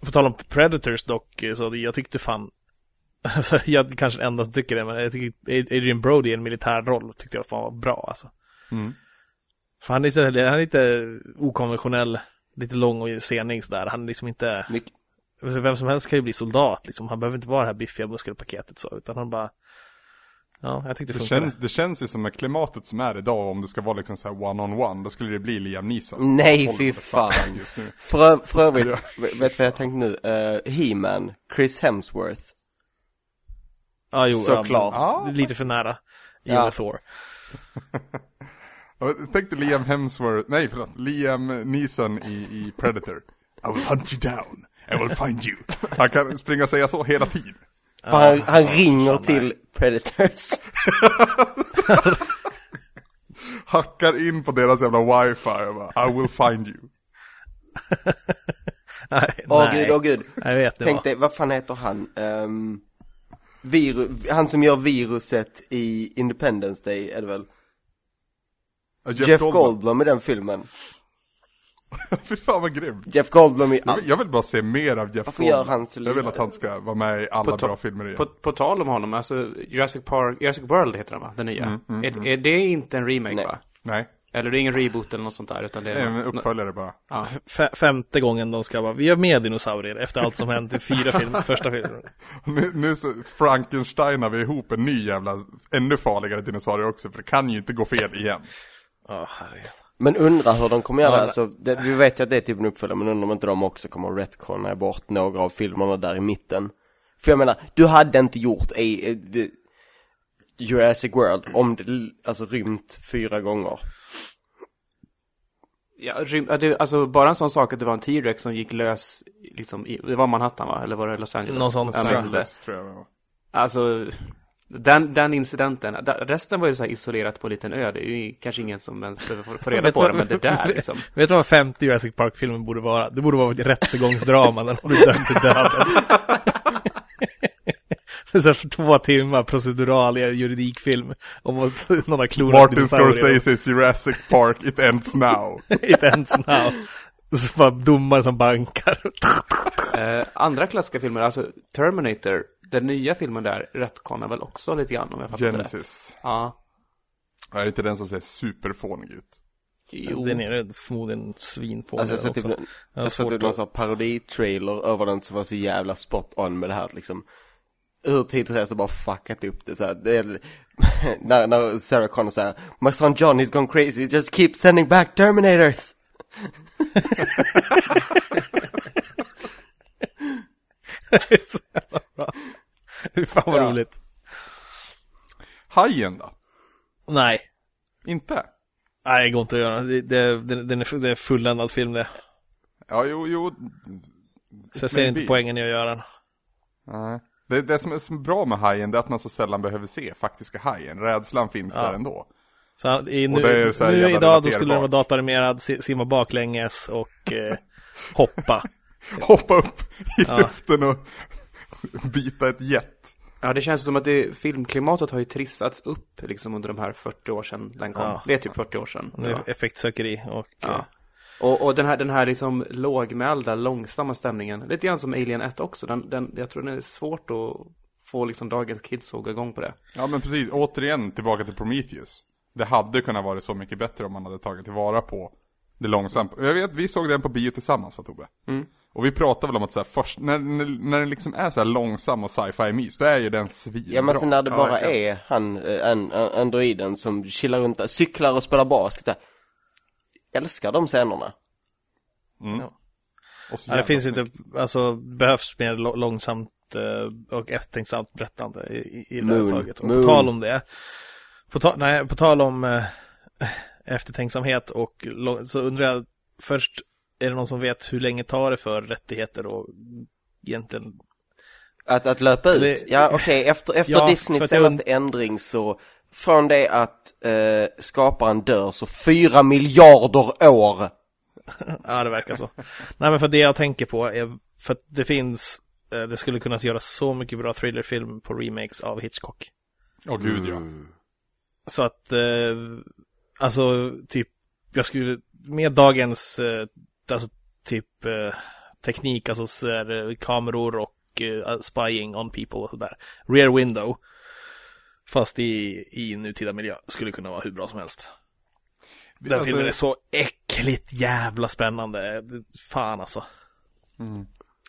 S3: på tal om Predators dock, så jag tyckte fan, [LAUGHS] alltså jag kanske enda som tycker det, men jag tycker Adrian Brody i en militärroll tyckte jag fan var bra alltså.
S2: Mm.
S3: För han är, så, han är lite okonventionell, lite lång och senig sådär. Han är liksom inte,
S4: Mycket,
S3: alltså, vem som helst kan ju bli soldat liksom. Han behöver inte vara det här biffiga muskelpaketet så, utan han bara, ja, jag tyckte det
S2: Det
S3: funkade.
S2: känns, det känns ju som med klimatet som är idag, om det ska vara liksom så här one-on-one, då skulle det bli Liam Neeson.
S4: Nej, fy fan.
S2: Just nu.
S4: för, för övrigt, vet du vad jag tänkte nu? Uh, He-Man, Chris Hemsworth.
S3: Ja, jo,
S4: Såklart.
S3: Ja, men lite för nära. I
S4: Ja.
S3: Thor. [LAUGHS]
S2: Jag tänkte Liam Hemsworth, nej förlåt, Liam Neeson i, i Predator. I will hunt you down, I will find you. Han kan springa och säga så hela tiden.
S4: För han, han ringer till Predators. [LAUGHS]
S2: Hackar in på deras jävla wifi och bara, I will find you. [LAUGHS]
S3: Nej,
S4: Åh
S3: nej.
S4: gud, åh gud.
S3: Jag vet det
S4: Tänk
S3: var.
S4: dig, vad fan heter han? Um, viru, han som gör viruset i Independence Day är det väl?
S2: Ja,
S4: Jeff, Goldblum i den filmen. [LAUGHS]
S2: Fy fan vad grym.
S4: Jeff Goldblum i
S2: Jag
S4: allt.
S2: vill, jag vill bara se mer av Jeff
S4: Varför gör
S2: Goldblum.
S4: han så
S2: Jag vill att han ska vara med i alla bra filmer igen.
S1: På, på tal om honom, alltså Jurassic Park, Jurassic World heter den va? Den nya.
S2: Mm,
S1: är, är det inte en remake
S4: Nej.
S1: va?
S2: Nej,
S1: Eller det är ingen reboot eller något sånt där, utan det
S2: det är
S1: är...
S2: en uppföljare bara.
S1: ja.
S3: F- femte gången de ska vara, vi har med dinosaurier efter allt som hänt i fyra filmer, [LAUGHS] första filmen.
S2: Nu, nu så Frankensteinar vi ihop en ny jävla, ännu farligare dinosaurie också, för det kan ju inte gå fel igen.
S3: Ja, herregud.
S4: Men undrar hur de kommer göra
S3: Ja.
S4: Alltså, det, vi vet ju att det är typ en uppföljare, men undrar om inte de också kommer att retconna bort några av filmerna där i mitten. För jag menar, du hade inte gjort a, eh, the, Jurassic World om det alltså rymt fyra gånger.
S1: Ja, rym, alltså bara en sån sak att det var en T-Rex som gick lös, liksom, i, det var Manhattan va? Eller var det Los Angeles?
S3: Något sånt,
S1: Jag
S3: tror jag.
S2: Angeles, tror.
S1: Alltså, den, den incidenten, resten var ju så här isolerat på en liten ö, det är ju kanske ingen som ens behöver få- reda på
S3: vad-
S1: det, men det där liksom. [LAUGHS]
S3: Vet du vad femte Jurassic Park-filmen borde vara? Det borde vara ett rättegångsdrama när de blir dömd till döden. [LAUGHS] Det är så här för två timmar procedural juridikfilm om att [LAUGHS] någon har klonat
S2: Martin. Scorseses Jurassic Park, it ends now.
S3: It ends now. Så bara domare som bankar.
S1: Eh, andra klassiska filmer, alltså Terminator, den nya filmen där, retconar väl också lite grann om jag fattar det rätt.
S2: Genesis.
S1: Ja.
S2: Är inte den som ser superfånig ut?
S1: Jo.
S3: Den är förmodligen svinfånig
S4: Alltså jag
S3: också.
S4: typ, en-
S3: Jag har svårt
S4: typ någon sån parodi-trailer över den som var så jävla spot on med det här att liksom hur tidsresor bara fuckat upp det så här. Det är, [LAUGHS] när, när Sarah Connor säger My son John is gone crazy, just keep sending back Terminators. [LAUGHS]
S3: Så jävla bra. [LAUGHS] Fy fan vad
S4: Ja.
S3: roligt.
S2: Hajen då?
S3: Nej.
S2: Inte?
S3: Nej, det går inte att göra. Det, det, det, den är, det är fulländad film det.
S2: Ja, jo, jo.
S3: Så jag ser
S2: Maybe.
S3: inte poängen i att göra den.
S2: Nej. Det, det som är så bra med hajen, är att man så sällan behöver se faktiska hajen. Rädslan finns
S3: Ja.
S2: där ändå.
S3: Så i, nu,
S2: så
S3: nu idag då skulle den vara si- simma baklänges och eh, hoppa. [LAUGHS]
S2: Hoppa upp i
S3: Ja.
S2: luften och [LAUGHS] bita ett jet.
S1: Ja, det känns som att det, filmklimatet har ju trissats upp liksom under de här 40 år sedan den kom.
S3: Ja.
S1: Det är typ 40 år sedan. Ja.
S3: effektsökeri och...
S1: Ja.
S3: Eh,
S1: Och, och den här, den här liksom lågmälda, långsamma stämningen, lite grann som Alien 1 också. Den, den, jag tror den är svårt att få liksom dagens kids att gå igång på det.
S2: Ja men precis, återigen tillbaka till Prometheus. Det hade kunnat vara så mycket bättre om man hade tagit tillvara på det långsamt. Jag vet, vi såg den på bio tillsammans va Tobbe?
S1: Mm.
S2: Och vi pratade väl om att så här, först, när, när, när den liksom är så här långsam och sci-fi mys, då är ju den svinbra.
S4: Ja men sen när det
S2: Ja,
S4: bara
S2: verkligen.
S4: är han, eh, an, an, androiden som chillar runt cyklar och spelar basket där. Älskar de scenerna.
S2: Mm.
S3: Ja.
S2: Och så
S3: ja, det finns
S2: snyggt.
S3: inte, alltså behövs mer långsamt eh, och eftertänksamt berättande i, i, det här taget. Och
S4: Moon.
S3: på tal om det, på, ta, nej, på tal om eh, [LAUGHS] eftertänksamhet och så undrar jag först, är det någon som vet hur länge tar det för rättigheter och egentligen
S4: Att, att löpa ut?
S3: Det-
S4: Ja okej, efter, efter
S3: Ja,
S4: Disneys
S3: att jag
S4: senaste ändring så från det att eh, skaparen dör så fyra miljarder år. [LAUGHS]
S3: Ja, det verkar så. Nej, men för det jag tänker på är för att det finns, eh, det skulle kunna göras så mycket bra thrillerfilm på remakes av Hitchcock.
S2: Åh gud ja.
S3: Så att, eh, alltså typ, jag skulle, med dagens, eh, alltså typ eh, teknik, alltså så är det kameror och eh, spying on people och sådär. Rear window. Fast i, i nutida miljö skulle kunna vara hur bra som helst. Den
S2: Alltså-
S3: filmen är så äckligt jävla spännande. Fan alltså.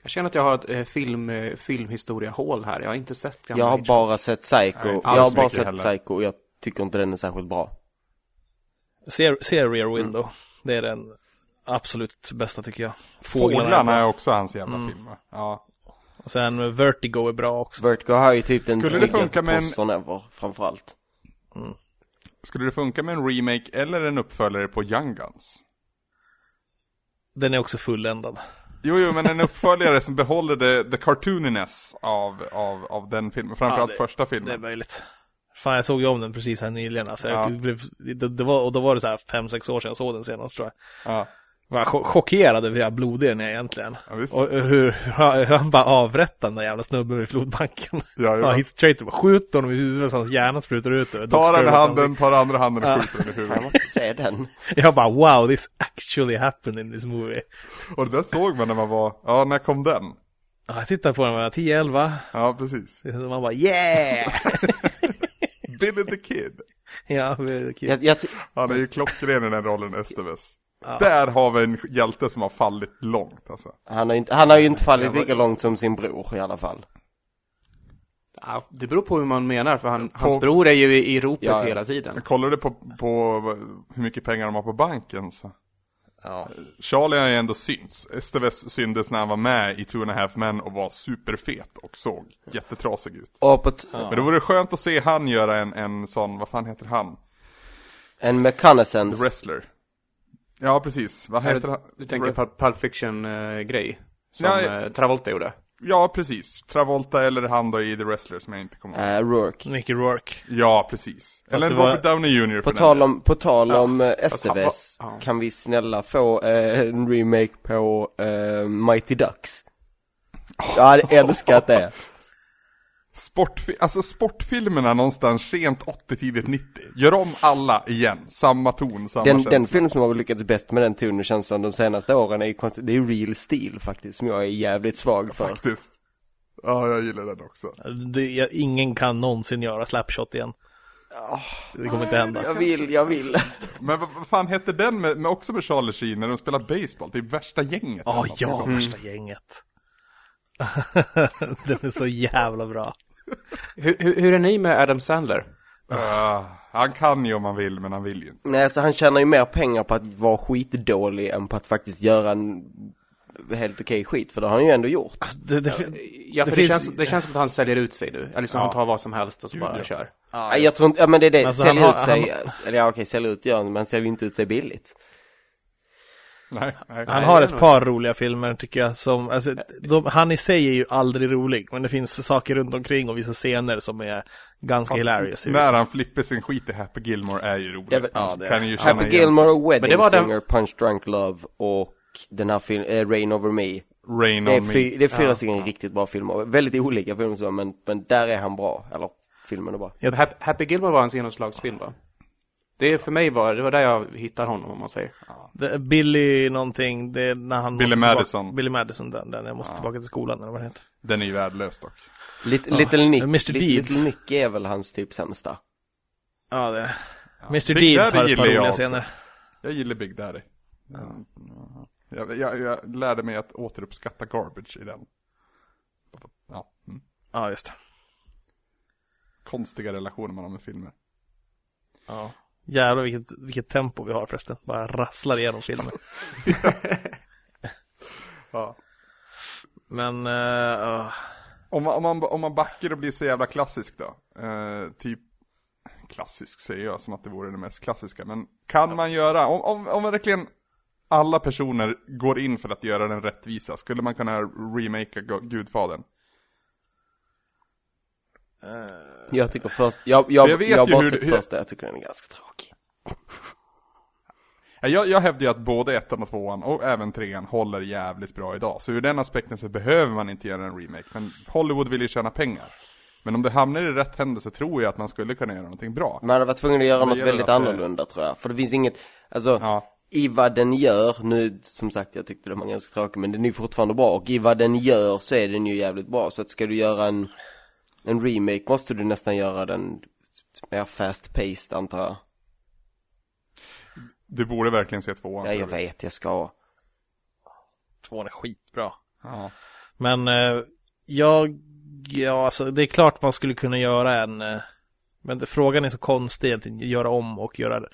S1: Jag känner att jag har ett eh, film, eh, filmhistoria-hål här. Jag har inte sett
S4: Jag har
S1: Hitchcock.
S4: bara sett Psycho,
S2: Nej,
S4: jag har bara sett
S2: heller.
S4: Psycho och jag tycker inte den är särskilt bra.
S3: Se, se Rear Window. Det är den absolut bästa tycker jag.
S2: Fåglarna är
S3: bra.
S2: också hans jävla
S3: Mm.
S2: film va? Ja.
S3: Och sen Vertigo är bra också.
S4: Vertigo har ju typ den
S2: Skulle det
S4: snyggaste
S2: med en-
S4: ever, framförallt.
S2: Skulle det funka med en remake eller en uppföljare på Young Guns?
S3: Den är också fulländad.
S2: Jo, jo, men en [LAUGHS] uppföljare som behåller det, the cartooniness av, av, av den filmen. Framförallt
S3: Ja,
S2: första
S3: Det är
S2: filmen.
S3: möjligt. Fan, jag såg ju om den precis här nyligen. Alltså,
S2: Ja.
S3: jag blev, det, det var, och då var det så här fem sex år sedan jag såg den senast tror jag.
S2: Ja.
S3: Var chock- chockerad över hur blodig den är egentligen.
S2: Ja.
S3: Och hur, hur han bara avrättar den där jävla snubben vid flodbanken.
S2: Ja,
S3: Ja, he's straight bara skjut honom i huvudet så hans hjärna sprutar ut. och
S2: Tar han i handen, tar andra handen och
S3: Ja.
S2: skjuter den i
S4: Jag
S2: huvudet.
S4: måste se den.
S3: Jag bara wow, this actually happened in this movie.
S2: Och det där såg man när man var, ja när kom den?
S3: Ja, jag tittade på den när jag var 10-11.
S2: Ja, precis.
S3: Man bara yeah! [LAUGHS]
S2: Billy the Kid.
S3: ja, det är kul.
S4: Jag, jag, ty-
S2: Han är ju klockren i den rollen, Esteves.
S3: Ja.
S2: Där har vi en hjälte som har fallit långt alltså.
S4: han, har ju inte, han har ju inte fallit lika långt som sin bror i alla fall.
S1: Ja, det beror på hur man menar, för han,
S2: På-
S1: hans bror är ju i, i ropet
S4: Ja,
S1: hela tiden.
S2: Jag kollade på, på hur mycket pengar de har på banken så.
S3: Ja.
S2: Charlie har ju ändå synts. Esteves syntes när han var med i Two and a Half Men och var superfet och såg jättetrasig ut.
S4: Och på t-
S2: Men det vore skönt att se han göra en, en sån, vad fan heter han?
S4: en
S2: The
S4: McConnaissance.
S2: Wrestler. Ja, precis. Vad heter han?
S1: Du tänker
S2: Wrest-
S1: Pulp, Fiction-grej? som
S2: Ja, jag-
S1: eh, Travolta gjorde.
S2: Ja, precis. Travolta eller han då i The Wrestler som jag inte kommer ihåg.
S4: Uh, Rourke.
S3: Mickey Rourke.
S2: Ja, precis. Eller
S3: det var-
S2: Robert Downey Jr.
S4: På tal om, på tal om Esteves,
S1: var- ja.
S4: kan vi snälla få eh, en remake på eh, Mighty Ducks? [LAUGHS] Jag hade älskat det.
S2: Sportfi- alltså sportfilmerna någonstans sent 80, tidigt 90. Gör om alla igen. Samma ton, samma
S4: Den,
S2: känsla.
S4: den film som har lyckats bäst med den tonen känns som de senaste åren är konstigt, det är Real Steel faktiskt, som jag är jävligt svag för.
S2: Faktiskt. Ja, jag gillar den också.
S3: Det, jag, ingen kan någonsin göra slapshot igen. Det kommer inte hända.
S4: Jag vill, jag vill.
S2: Men vad, vad fan hette den med, med också med Charlie Sheen när de spelar baseball? Det är värsta gänget.
S3: Ja,
S2: något
S3: ja,
S2: sånt.
S3: värsta gänget. [LAUGHS] Den är så jävla bra.
S1: Hur, hur, hur är ni med Adam Sandler?
S2: Ah, han kan ju om han vill, men han vill ju inte.
S4: Nej, alltså han tjänar ju mer pengar på att vara skitdålig än på att faktiskt göra en helt okej skit, för det har han ju ändå gjort.
S3: Det, det,
S1: Ja, för
S3: Det
S1: det,
S3: finns-
S1: känns, det känns som att han säljer ut sig nu. Eller som
S2: Ja.
S1: han tar vad som helst och så
S2: Gud,
S1: bara
S2: ja.
S1: kör.
S4: Nej, jag tror inte, ja men det är det,
S3: Alltså, han har-
S4: ut sig, eller ja okej, sälja ut gör han, men han säljer ju inte ut sig billigt.
S2: Nej, nej.
S3: han har ett par roliga filmer tycker jag som, alltså, de, han i sig är ju aldrig rolig, men det finns saker runt omkring och vissa scener som är ganska hilarious.
S2: När han flipper sin skit i Happy Gilmore är ju roligt.
S4: Det är väl-
S3: ja, det-
S2: kan ju känna
S4: Happy Gilmore och
S1: Men
S4: Wedding
S1: det var den-
S4: Singer, Punch Drunk Love och den här filmen, eh, Rain Over Me.
S2: Rain
S4: Det är, fy, det är fyra stycken riktigt bra filmer, väldigt olika filmer men, men där är han bra, eller filmen är bra.
S3: Jag-
S1: Happy, Gilmore var hans genomslagsfilm va? Det är för mig var, det var där jag hittar honom om man säger.
S3: Billy någonting, det är när han
S2: Billy
S3: måste tillbaka-
S2: Madison.
S3: Billy Madison, den, den jag måste tillbaka till skolan eller vad det heter.
S2: Den är ju värdelös dock.
S4: Lit, Little Nick,
S3: Mr. Deeds.
S4: Little Nick är väl hans typ sämsta.
S3: Ja, det Mr.
S2: Big
S3: Deeds
S2: Daddy
S3: har ett par
S2: jag
S3: roliga scener.
S2: Jag gillar Big Daddy. Jag, jag, jag lärde mig att återuppskatta garbage i den. Ja, mm.
S3: Ja, just det.
S2: Konstiga relationer man har med filmer.
S3: Ja. Jävlar vilket, vilket tempo vi har förresten. Bara rasslar igenom filmen. [LAUGHS]
S2: Ja.
S3: Men, uh,
S2: Om man, om, man, om man backar och blir så jävla klassisk då. Eh, typ, klassisk säger jag som att det vore det mest klassiska. Men kan man göra, om, om, om verkligen alla personer går in för att göra den rättvisa, skulle man kunna remakea Gudfadern?
S4: Jag tycker först, jag, jag,
S2: Jag
S4: jag, har bara sett första, jag tycker den är ganska tråkig.
S2: Ja, Jag, jag hävdar ju att både ettan och tvåan och även trean håller jävligt bra idag. Så ur den aspekten så behöver man inte göra en remake. Men Hollywood vill ju tjäna pengar. Men om det hamnar i rätt händer så tror jag att man skulle kunna göra någonting bra.
S4: Man hade varit tvungen att göra något väldigt
S2: det-
S4: annorlunda tror jag. För det finns inget, alltså,
S2: Ja.
S4: i vad den gör, nu som sagt jag tyckte den var ganska tråkig men den är ju fortfarande bra och i vad den gör så är den ju jävligt bra. Så att ska du göra en, en remake måste du nästan göra den mer fast paced antar jag.
S2: Du borde verkligen se tvåan.
S4: Ja jag vet, jag ska.
S3: tvåan är skitbra.
S2: Ja.
S3: Men uh, jag, ja alltså det är klart man skulle kunna göra en, eh, men det, frågan är så konstig att göra om och göra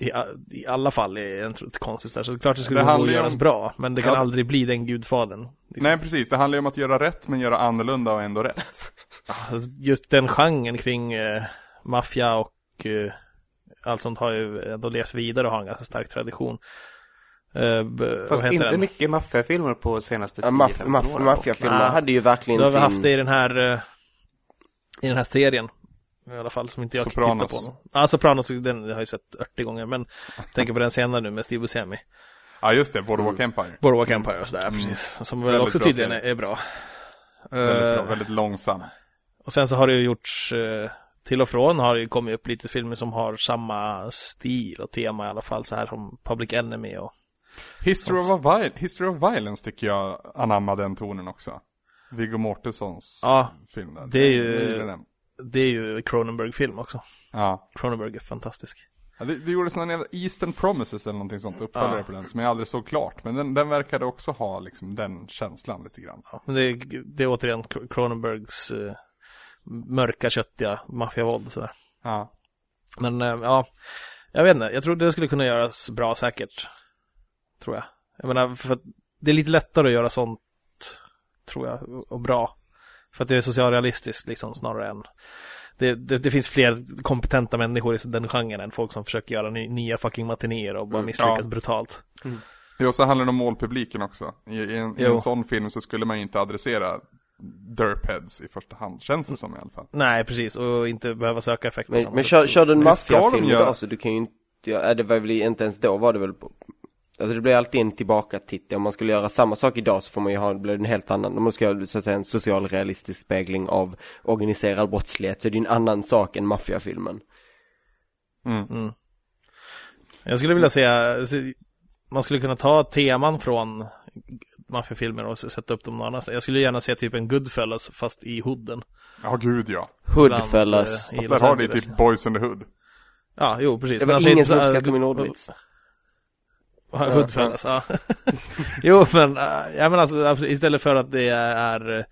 S3: i, i alla fall är den tr- konstigt där. Så klart det skulle
S2: Det
S3: gå att göras
S2: om-
S3: bra, men det kan
S2: Ja.
S3: aldrig bli den gudfadern. Liksom.
S2: Nej precis, det handlar ju om att göra rätt men göra annorlunda och ändå rätt. [LAUGHS]
S3: Alltså, Just den genren kring uh, maffia och eh, allt sånt har ju ändå levt vidare och har en ganska stark tradition. Uh, b-
S1: Fast inte
S3: den?
S1: mycket maffiafilmer på senaste 10-15
S4: Ja, maff, maffiafilmer hade ju verkligen
S3: Då har vi
S4: sin...
S3: haft det i den här, eh, i den här serien. I alla fall, som inte jag
S2: Sopranos.
S3: kan titta på. Ja, Sopranos, den har jag ju sett 80 gånger, men jag [LAUGHS] tänker på den senare nu med Steve Buscemi.
S2: Ja just det, Boardwalk Empire.
S3: Boardwalk Empire och sådär, precis. Som väl
S2: Väldigt
S3: också tydligen är, bra.
S2: Väldigt, bra,
S3: Eh,
S2: väldigt långsam.
S3: Och sen så har det ju gjorts, eh, till och från har det ju kommit upp lite filmer som har samma stil och tema i alla fall, så här som Public Enemy och
S2: History of, History of Violence tycker jag anammar den tonen också. Viggo Mortensons
S3: Ja,
S2: film där.
S3: det är ju-. Det är ju Cronenberg-film också.
S2: Ja.
S3: Cronenberg är fantastisk.
S2: Ja, det, det gjordes någon jävla Eastern Promises eller någonting sånt, uppföljare
S3: Ja.
S2: på den, som jag aldrig såg klart. Men den, den verkade också ha liksom den känslan lite grann.
S3: Ja, men det, är, det är återigen Cro- Cronenbergs eh, mörka, köttiga maffiavåld och sådär.
S2: Ja.
S3: Men eh, ja, jag vet inte, jag tror det skulle kunna göras bra säkert. Tror jag. Jag menar, för att det är lite lättare att göra sånt, tror jag, och bra. För att det är socialrealistiskt liksom snarare än det, det, det finns fler kompetenta människor i den genren än folk som försöker göra ny, nya fucking matinéer och bara
S4: Mm,
S3: misslyckas
S2: ja.
S3: brutalt.
S2: Jo, så handlar det om målpubliken också. I, i, en, i en sån film så skulle man ju inte adressera derpheads i första hand, känns det som i alla fall.
S3: Nej, precis, och inte behöva söka effekt på
S4: Men, men kör, kör du en maffiafilm idag så du kan ju inte, ja, det var väl inte ens då var det väl på, Alltså det blir alltid en tillbaka titel. Om man skulle göra samma sak idag så får man ju ha, det blir en helt annan, om man ska göra så att säga en social realistisk spegling av organiserad brottslighet så är det en annan sak än maffiafilmen.
S3: Mm. Jag skulle vilja säga, man skulle kunna ta teman från maffiafilmer och sätta upp dem någon annanstans. Jag skulle gärna se typ en Goodfellas fast i hooden.
S2: Ja, gud ja.
S4: Hoodfellas.
S2: Fast där har
S3: Angeles.
S2: typ Boys in the Hood.
S3: Ja, jo precis.
S4: Det
S3: Men
S4: var
S3: alltså,
S4: ingen
S3: så
S4: som uppskattade min ordvits.
S3: Ja, Hoodfellas, ja. [LAUGHS] jo, men, äh, ja, men alltså, istället för att det är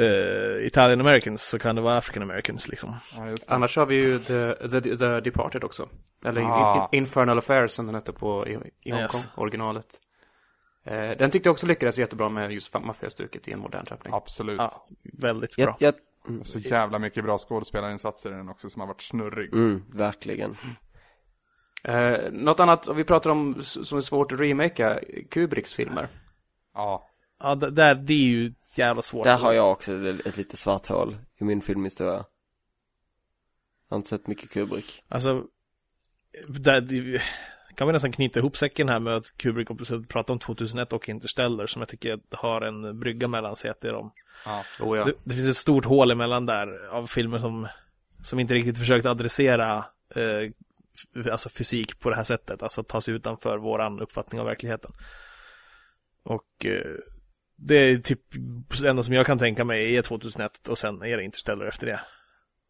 S3: uh, Italian Americans så kan det vara African Americans liksom.
S2: Ja, just det.
S1: Annars har vi ju The, The, The Departed också. Eller
S2: Ah.
S1: In, Infernal Affairs som den hette på i, i Hongkong,
S3: Yes.
S1: originalet. Eh, den tyckte jag också lyckades jättebra med just maffiastuket i en modern tappning.
S2: Absolut.
S3: Ja, väldigt bra.
S4: Jag, jag,
S2: Så jävla mycket bra skådespelarinsatser i den också som har varit snurrig.
S4: mm, verkligen.
S1: Eh, något annat, vi pratar om som är svårt att remakea, Kubricks filmer.
S2: Ja.
S3: Ja, det, där, det är ju jävla svårt.
S4: Där har jag också ett, ett litet svart hål i min filmhistoria. Jag har inte sett mycket Kubrick.
S3: Alltså, där, det, kan vi nästan knyta ihop säcken här med att Kubrick pratar om 2001 och Interstellar som jag tycker har en brygga mellan sig. Att det, är de.
S2: ja.
S1: Oh, ja.
S3: det, det finns ett stort hål emellan där av filmer som, som inte riktigt försökt adressera eh, alltså fysik på det här sättet. Alltså ta sig utanför våran uppfattning av verkligheten. Och eh, det är typ det enda som jag kan tänka mig är 2001 och sen är det Interstellar efter det.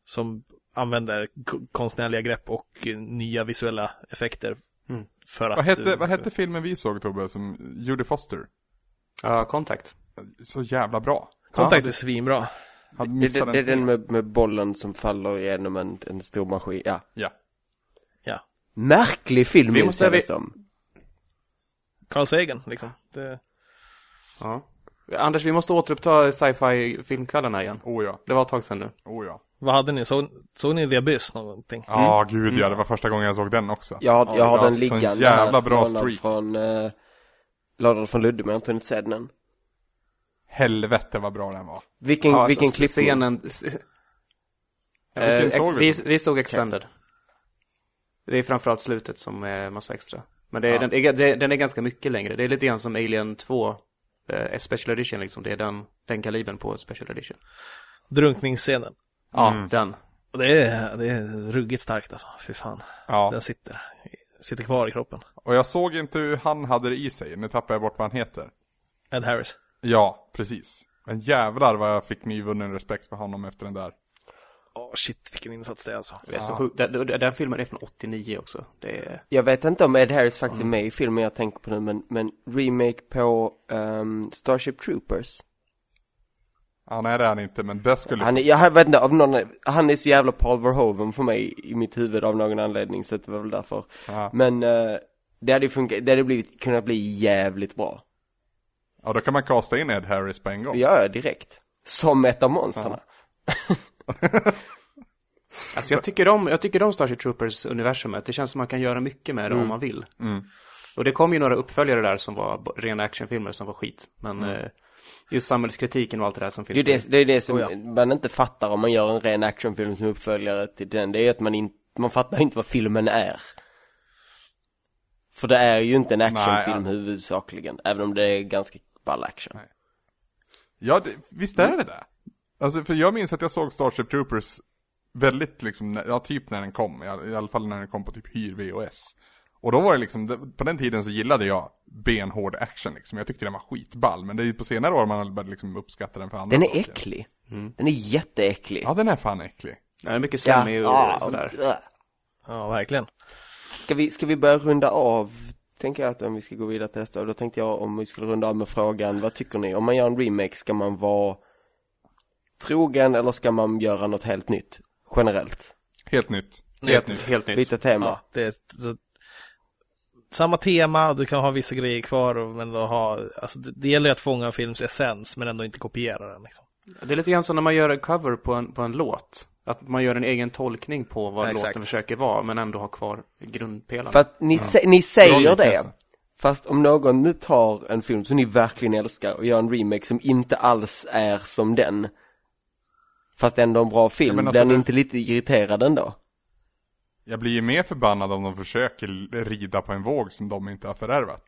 S3: Som använder konstnärliga grepp och eh, nya visuella effekter.
S1: Mm.
S3: För att,
S2: Vad, hette,
S3: eh,
S2: vad hette filmen vi såg Tobbe, som Judy Foster?
S1: Ja, Contact.
S2: Så jävla bra.
S3: Contact är svinbra.
S4: Det, det, det är den med, med bollen som faller igenom en, en stor maskin. Ja.
S2: Ja.
S3: Ja.
S4: Märklig film
S1: Vi måste-
S4: det
S1: vi-
S4: som.
S3: Carl Sagan liksom. Det,
S1: Ja. Anders, vi måste återuppta sci-fi filmkvällarna igen.
S2: Oh ja.
S1: Det var ett tag sedan nu.
S2: Oh ja.
S3: vad hade ni? Såg, såg ni The Abyss någonting?
S2: Ja, gud ja. Det var första gången jag såg den också.
S4: Jag, har- jag har
S2: Ja,
S4: den liggande
S2: jävla
S4: här,
S2: bra streak.
S4: från, uh, lånad från Ludde, men jag har inte hunnit se den än.
S2: Helvete vad bra den var.
S4: Vilken,
S1: Ja,
S4: vilken
S1: så
S4: klippning?
S1: Scenen...
S2: Ja, vilken
S1: Eh,
S2: såg vi?
S1: vi? Vi såg Extended. Det är framförallt slutet som är massa extra. Men det är,
S2: Ja.
S1: den, är, den är ganska mycket längre. Det är lite grann som Alien 2. Eh, special edition liksom. Det är den, den kalibern på special edition.
S3: Drunkningsscenen.
S1: Ja,
S2: Mm.
S1: den.
S3: Och det är, det är ruggigt starkt alltså. Fy fan.
S2: Ja.
S3: Den sitter. Sitter kvar i kroppen.
S2: Och jag såg inte hur han hade det i sig. Nu tappar jag bort vad han heter.
S3: Ed Harris.
S2: Ja, precis. Men jävlar vad jag fick nyvunnen respekt för honom efter den där.
S3: Åh shit, vilken insats det är alltså.
S1: Det är så sjukt. Den, den, filmen är från 89 också. Det är...
S4: Jag vet inte om Ed Harris faktiskt är med i filmen jag tänker på nu, men, men remake på ehm, Starship Troopers.
S2: Ja, nej det är han inte, men det skulle...
S4: Han är, jag vet inte, av någon, han är så jävla Paul Verhoeven för mig i mitt huvud av någon anledning, så det var väl därför.
S2: Ja.
S4: Men eh, det hade ju funkat, det hade blivit, kunnat bli jävligt bra.
S2: ja, då kan man kasta in Ed Harris på en gång.
S4: Ja, ja, direkt. Som ett av monstren. [LAUGHS] [LAUGHS]
S1: Alltså jag tycker om, jag tycker om Starship Troopers-universumet. Det känns som man kan göra mycket med det om man vill.
S2: Mm.
S1: Och det kom ju några uppföljare där som var rena actionfilmer som var skit. Men eh, just samhällskritiken och allt det där som finns.
S4: är det, det är det som
S3: Oh ja.
S4: man inte fattar om man gör en ren actionfilm som uppföljare till den. Det är att man inte, man fattar inte vad filmen är. För det är ju inte en
S2: Nej,
S4: actionfilm
S2: ja.
S4: huvudsakligen, även om det är ganska ball action.
S2: Nej. Ja, det, visst är det det? Alltså, för jag minns att jag såg Starship Troopers väldigt liksom, ja typ när den kom, i all- i alla fall när den kom på typ hyr VHS. Och då var det liksom, på den tiden så gillade jag benhård action liksom, jag tyckte den var skitball. Men det är ju på senare år man har börjat liksom uppskatta den för andra
S4: Den är
S2: saker.
S4: äcklig. Den är jätteäcklig.
S2: Ja, den är fan äcklig.
S1: Det är mycket slemmig och
S4: Ja,
S1: sådär.
S4: ja.
S3: Ja, verkligen.
S4: Ska vi, ska vi börja runda av? Tänker jag att om vi ska gå vidare till nästa. Och då tänkte jag om vi skulle runda av med frågan, vad tycker ni? Om man gör en remake, ska man vara trogen eller ska man göra något helt nytt? Generellt.
S2: Helt nytt. Helt
S1: Helt,
S2: nytt.
S1: helt nytt.
S4: Byta tema.
S3: Ja, det är så, samma tema, du kan ha vissa grejer kvar, och- men då ha, alltså det, det gäller att fånga films essens, men ändå inte kopiera den. Liksom.
S1: Det är lite grann som när man gör en cover på en, på en låt. Att man gör en egen tolkning på vad
S3: Ja, exakt.
S1: låten försöker vara, men ändå har kvar grundpelaren.
S4: För att ni, sä- ni säger
S2: Bra
S4: det.
S2: liknelse.
S4: Fast om någon nu tar en film som ni verkligen älskar och gör en remake som inte alls är som den. Fast ändå en bra film,
S2: Ja, men
S4: blir
S2: alltså
S4: ni
S2: det-
S4: inte lite irriterad ändå?
S2: Jag blir ju mer förbannad om de försöker rida på en våg som de inte har förärvat.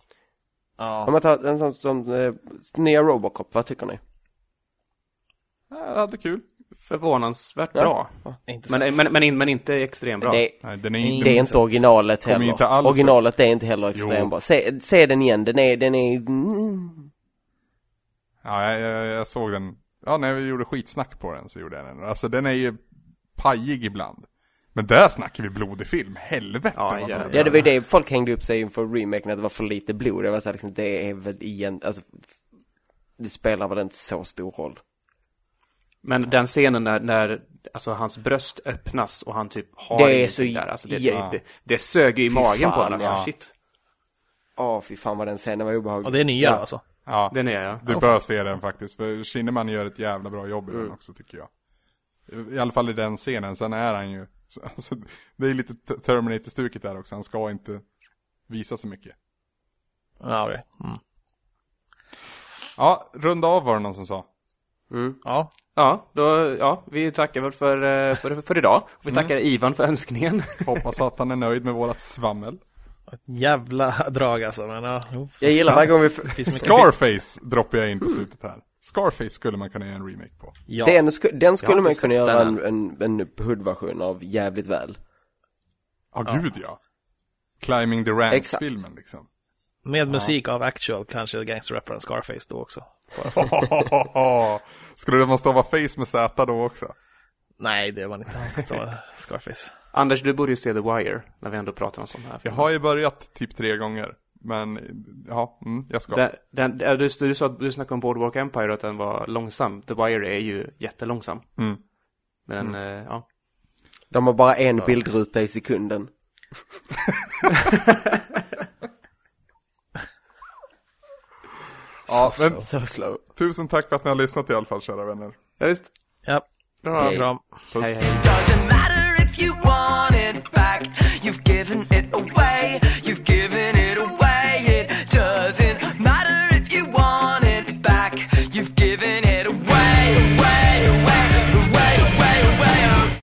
S3: Ja.
S4: Om man tar en sån som eh, nya Robocop, vad tycker ni?
S2: Ja, Jag hade kul.
S1: Förvånansvärt
S4: Ja.
S1: bra.
S3: Inte
S1: Men, men, men, men inte extremt bra.
S4: Det,
S2: Nej, den är
S3: Det
S2: inte...
S4: det är inte originalet heller.
S2: inte alls-
S4: Originalet är inte heller extremt bra. Se, se den igen, den är, den är, mm.
S2: Ja, jag, jag, jag såg den. Ja, när vi gjorde skitsnack på den så gjorde jag den. Alltså den är ju pajig ibland. Men där snackar vi blodig film. Helvete
S1: Ja, jävlar.
S2: blodig.
S4: Ja, det var ju det folk hängde upp sig inför remaken, att det var för lite blod. Det var så här, liksom, det är väl igen, alltså, det spelar väl inte så stor roll.
S1: Men den scenen när, när alltså, hans bröst öppnas och han typ har
S4: Det är så
S1: där. Alltså, det,
S4: jä-
S1: det, det, det sög ju i
S4: Fy
S1: magen på
S4: fan,
S1: honom. Alltså,
S2: ja.
S1: Shit.
S4: Åh, fy fan vad den scenen var obehaglig.
S3: Och det är nya
S4: Ja.
S3: alltså.
S2: Ja,
S1: Den är jag.
S2: du bör se den faktiskt. För Kinnaman gör ett jävla bra jobb i
S4: Mm.
S2: den också tycker jag. I alla fall i den scenen. Sen är han ju, så- alltså, det är lite Terminator-stuket där också. Han ska inte visa så mycket.
S3: Ja, okej. mm.
S2: Ja, runda av var det någon som sa.
S4: Mm.
S3: ja.
S1: Ja, då, ja, vi tackar väl för, eh, för, för idag. Och vi tackar Ivan för önskningen.
S2: Hoppas att han är nöjd med vårat svammel.
S3: Jävla [LAUGHS] drag alltså, men ja. Jo.
S4: Jag gillar varje gång vi.
S2: Scarface droppar jag in på slutet här. Scarface skulle man kunna göra en remake på.
S3: Ja.
S4: den, sk- den skulle man kunna göra en, en, en hoodversion av jävligt väl.
S2: Ja,
S3: Ja.
S2: gud ja. Climbing the
S4: Exakt.
S2: Ramps-filmen liksom.
S3: Med musik av actual, kanske gangsterrapparen Scarface då också. [LAUGHS]
S2: Skulle det måste vara face med Z då också?
S3: Nej, det var inte han sa [LAUGHS] Scarface.
S1: Anders, du borde ju se The Wire, när vi ändå pratar om sånt här.
S2: Jag har ju börjat typ tre gånger. Men, ja, mm, jag ska.
S1: Den, den, ja, du, du, sa, du snackade om Boardwalk Empire att den var långsam. The Wire är ju jättelångsam.
S2: Mm.
S1: Men den, eh, ja.
S4: De har bara en bildruta i sekunden.
S2: Ja, men
S4: Så slow.
S2: tusen tack för att ni har lyssnat i alla fall kära vänner.
S1: Ja, visst.
S3: Ja,
S1: Bra.
S4: Hej.
S3: kram.
S2: Puss.
S1: Hej, hej.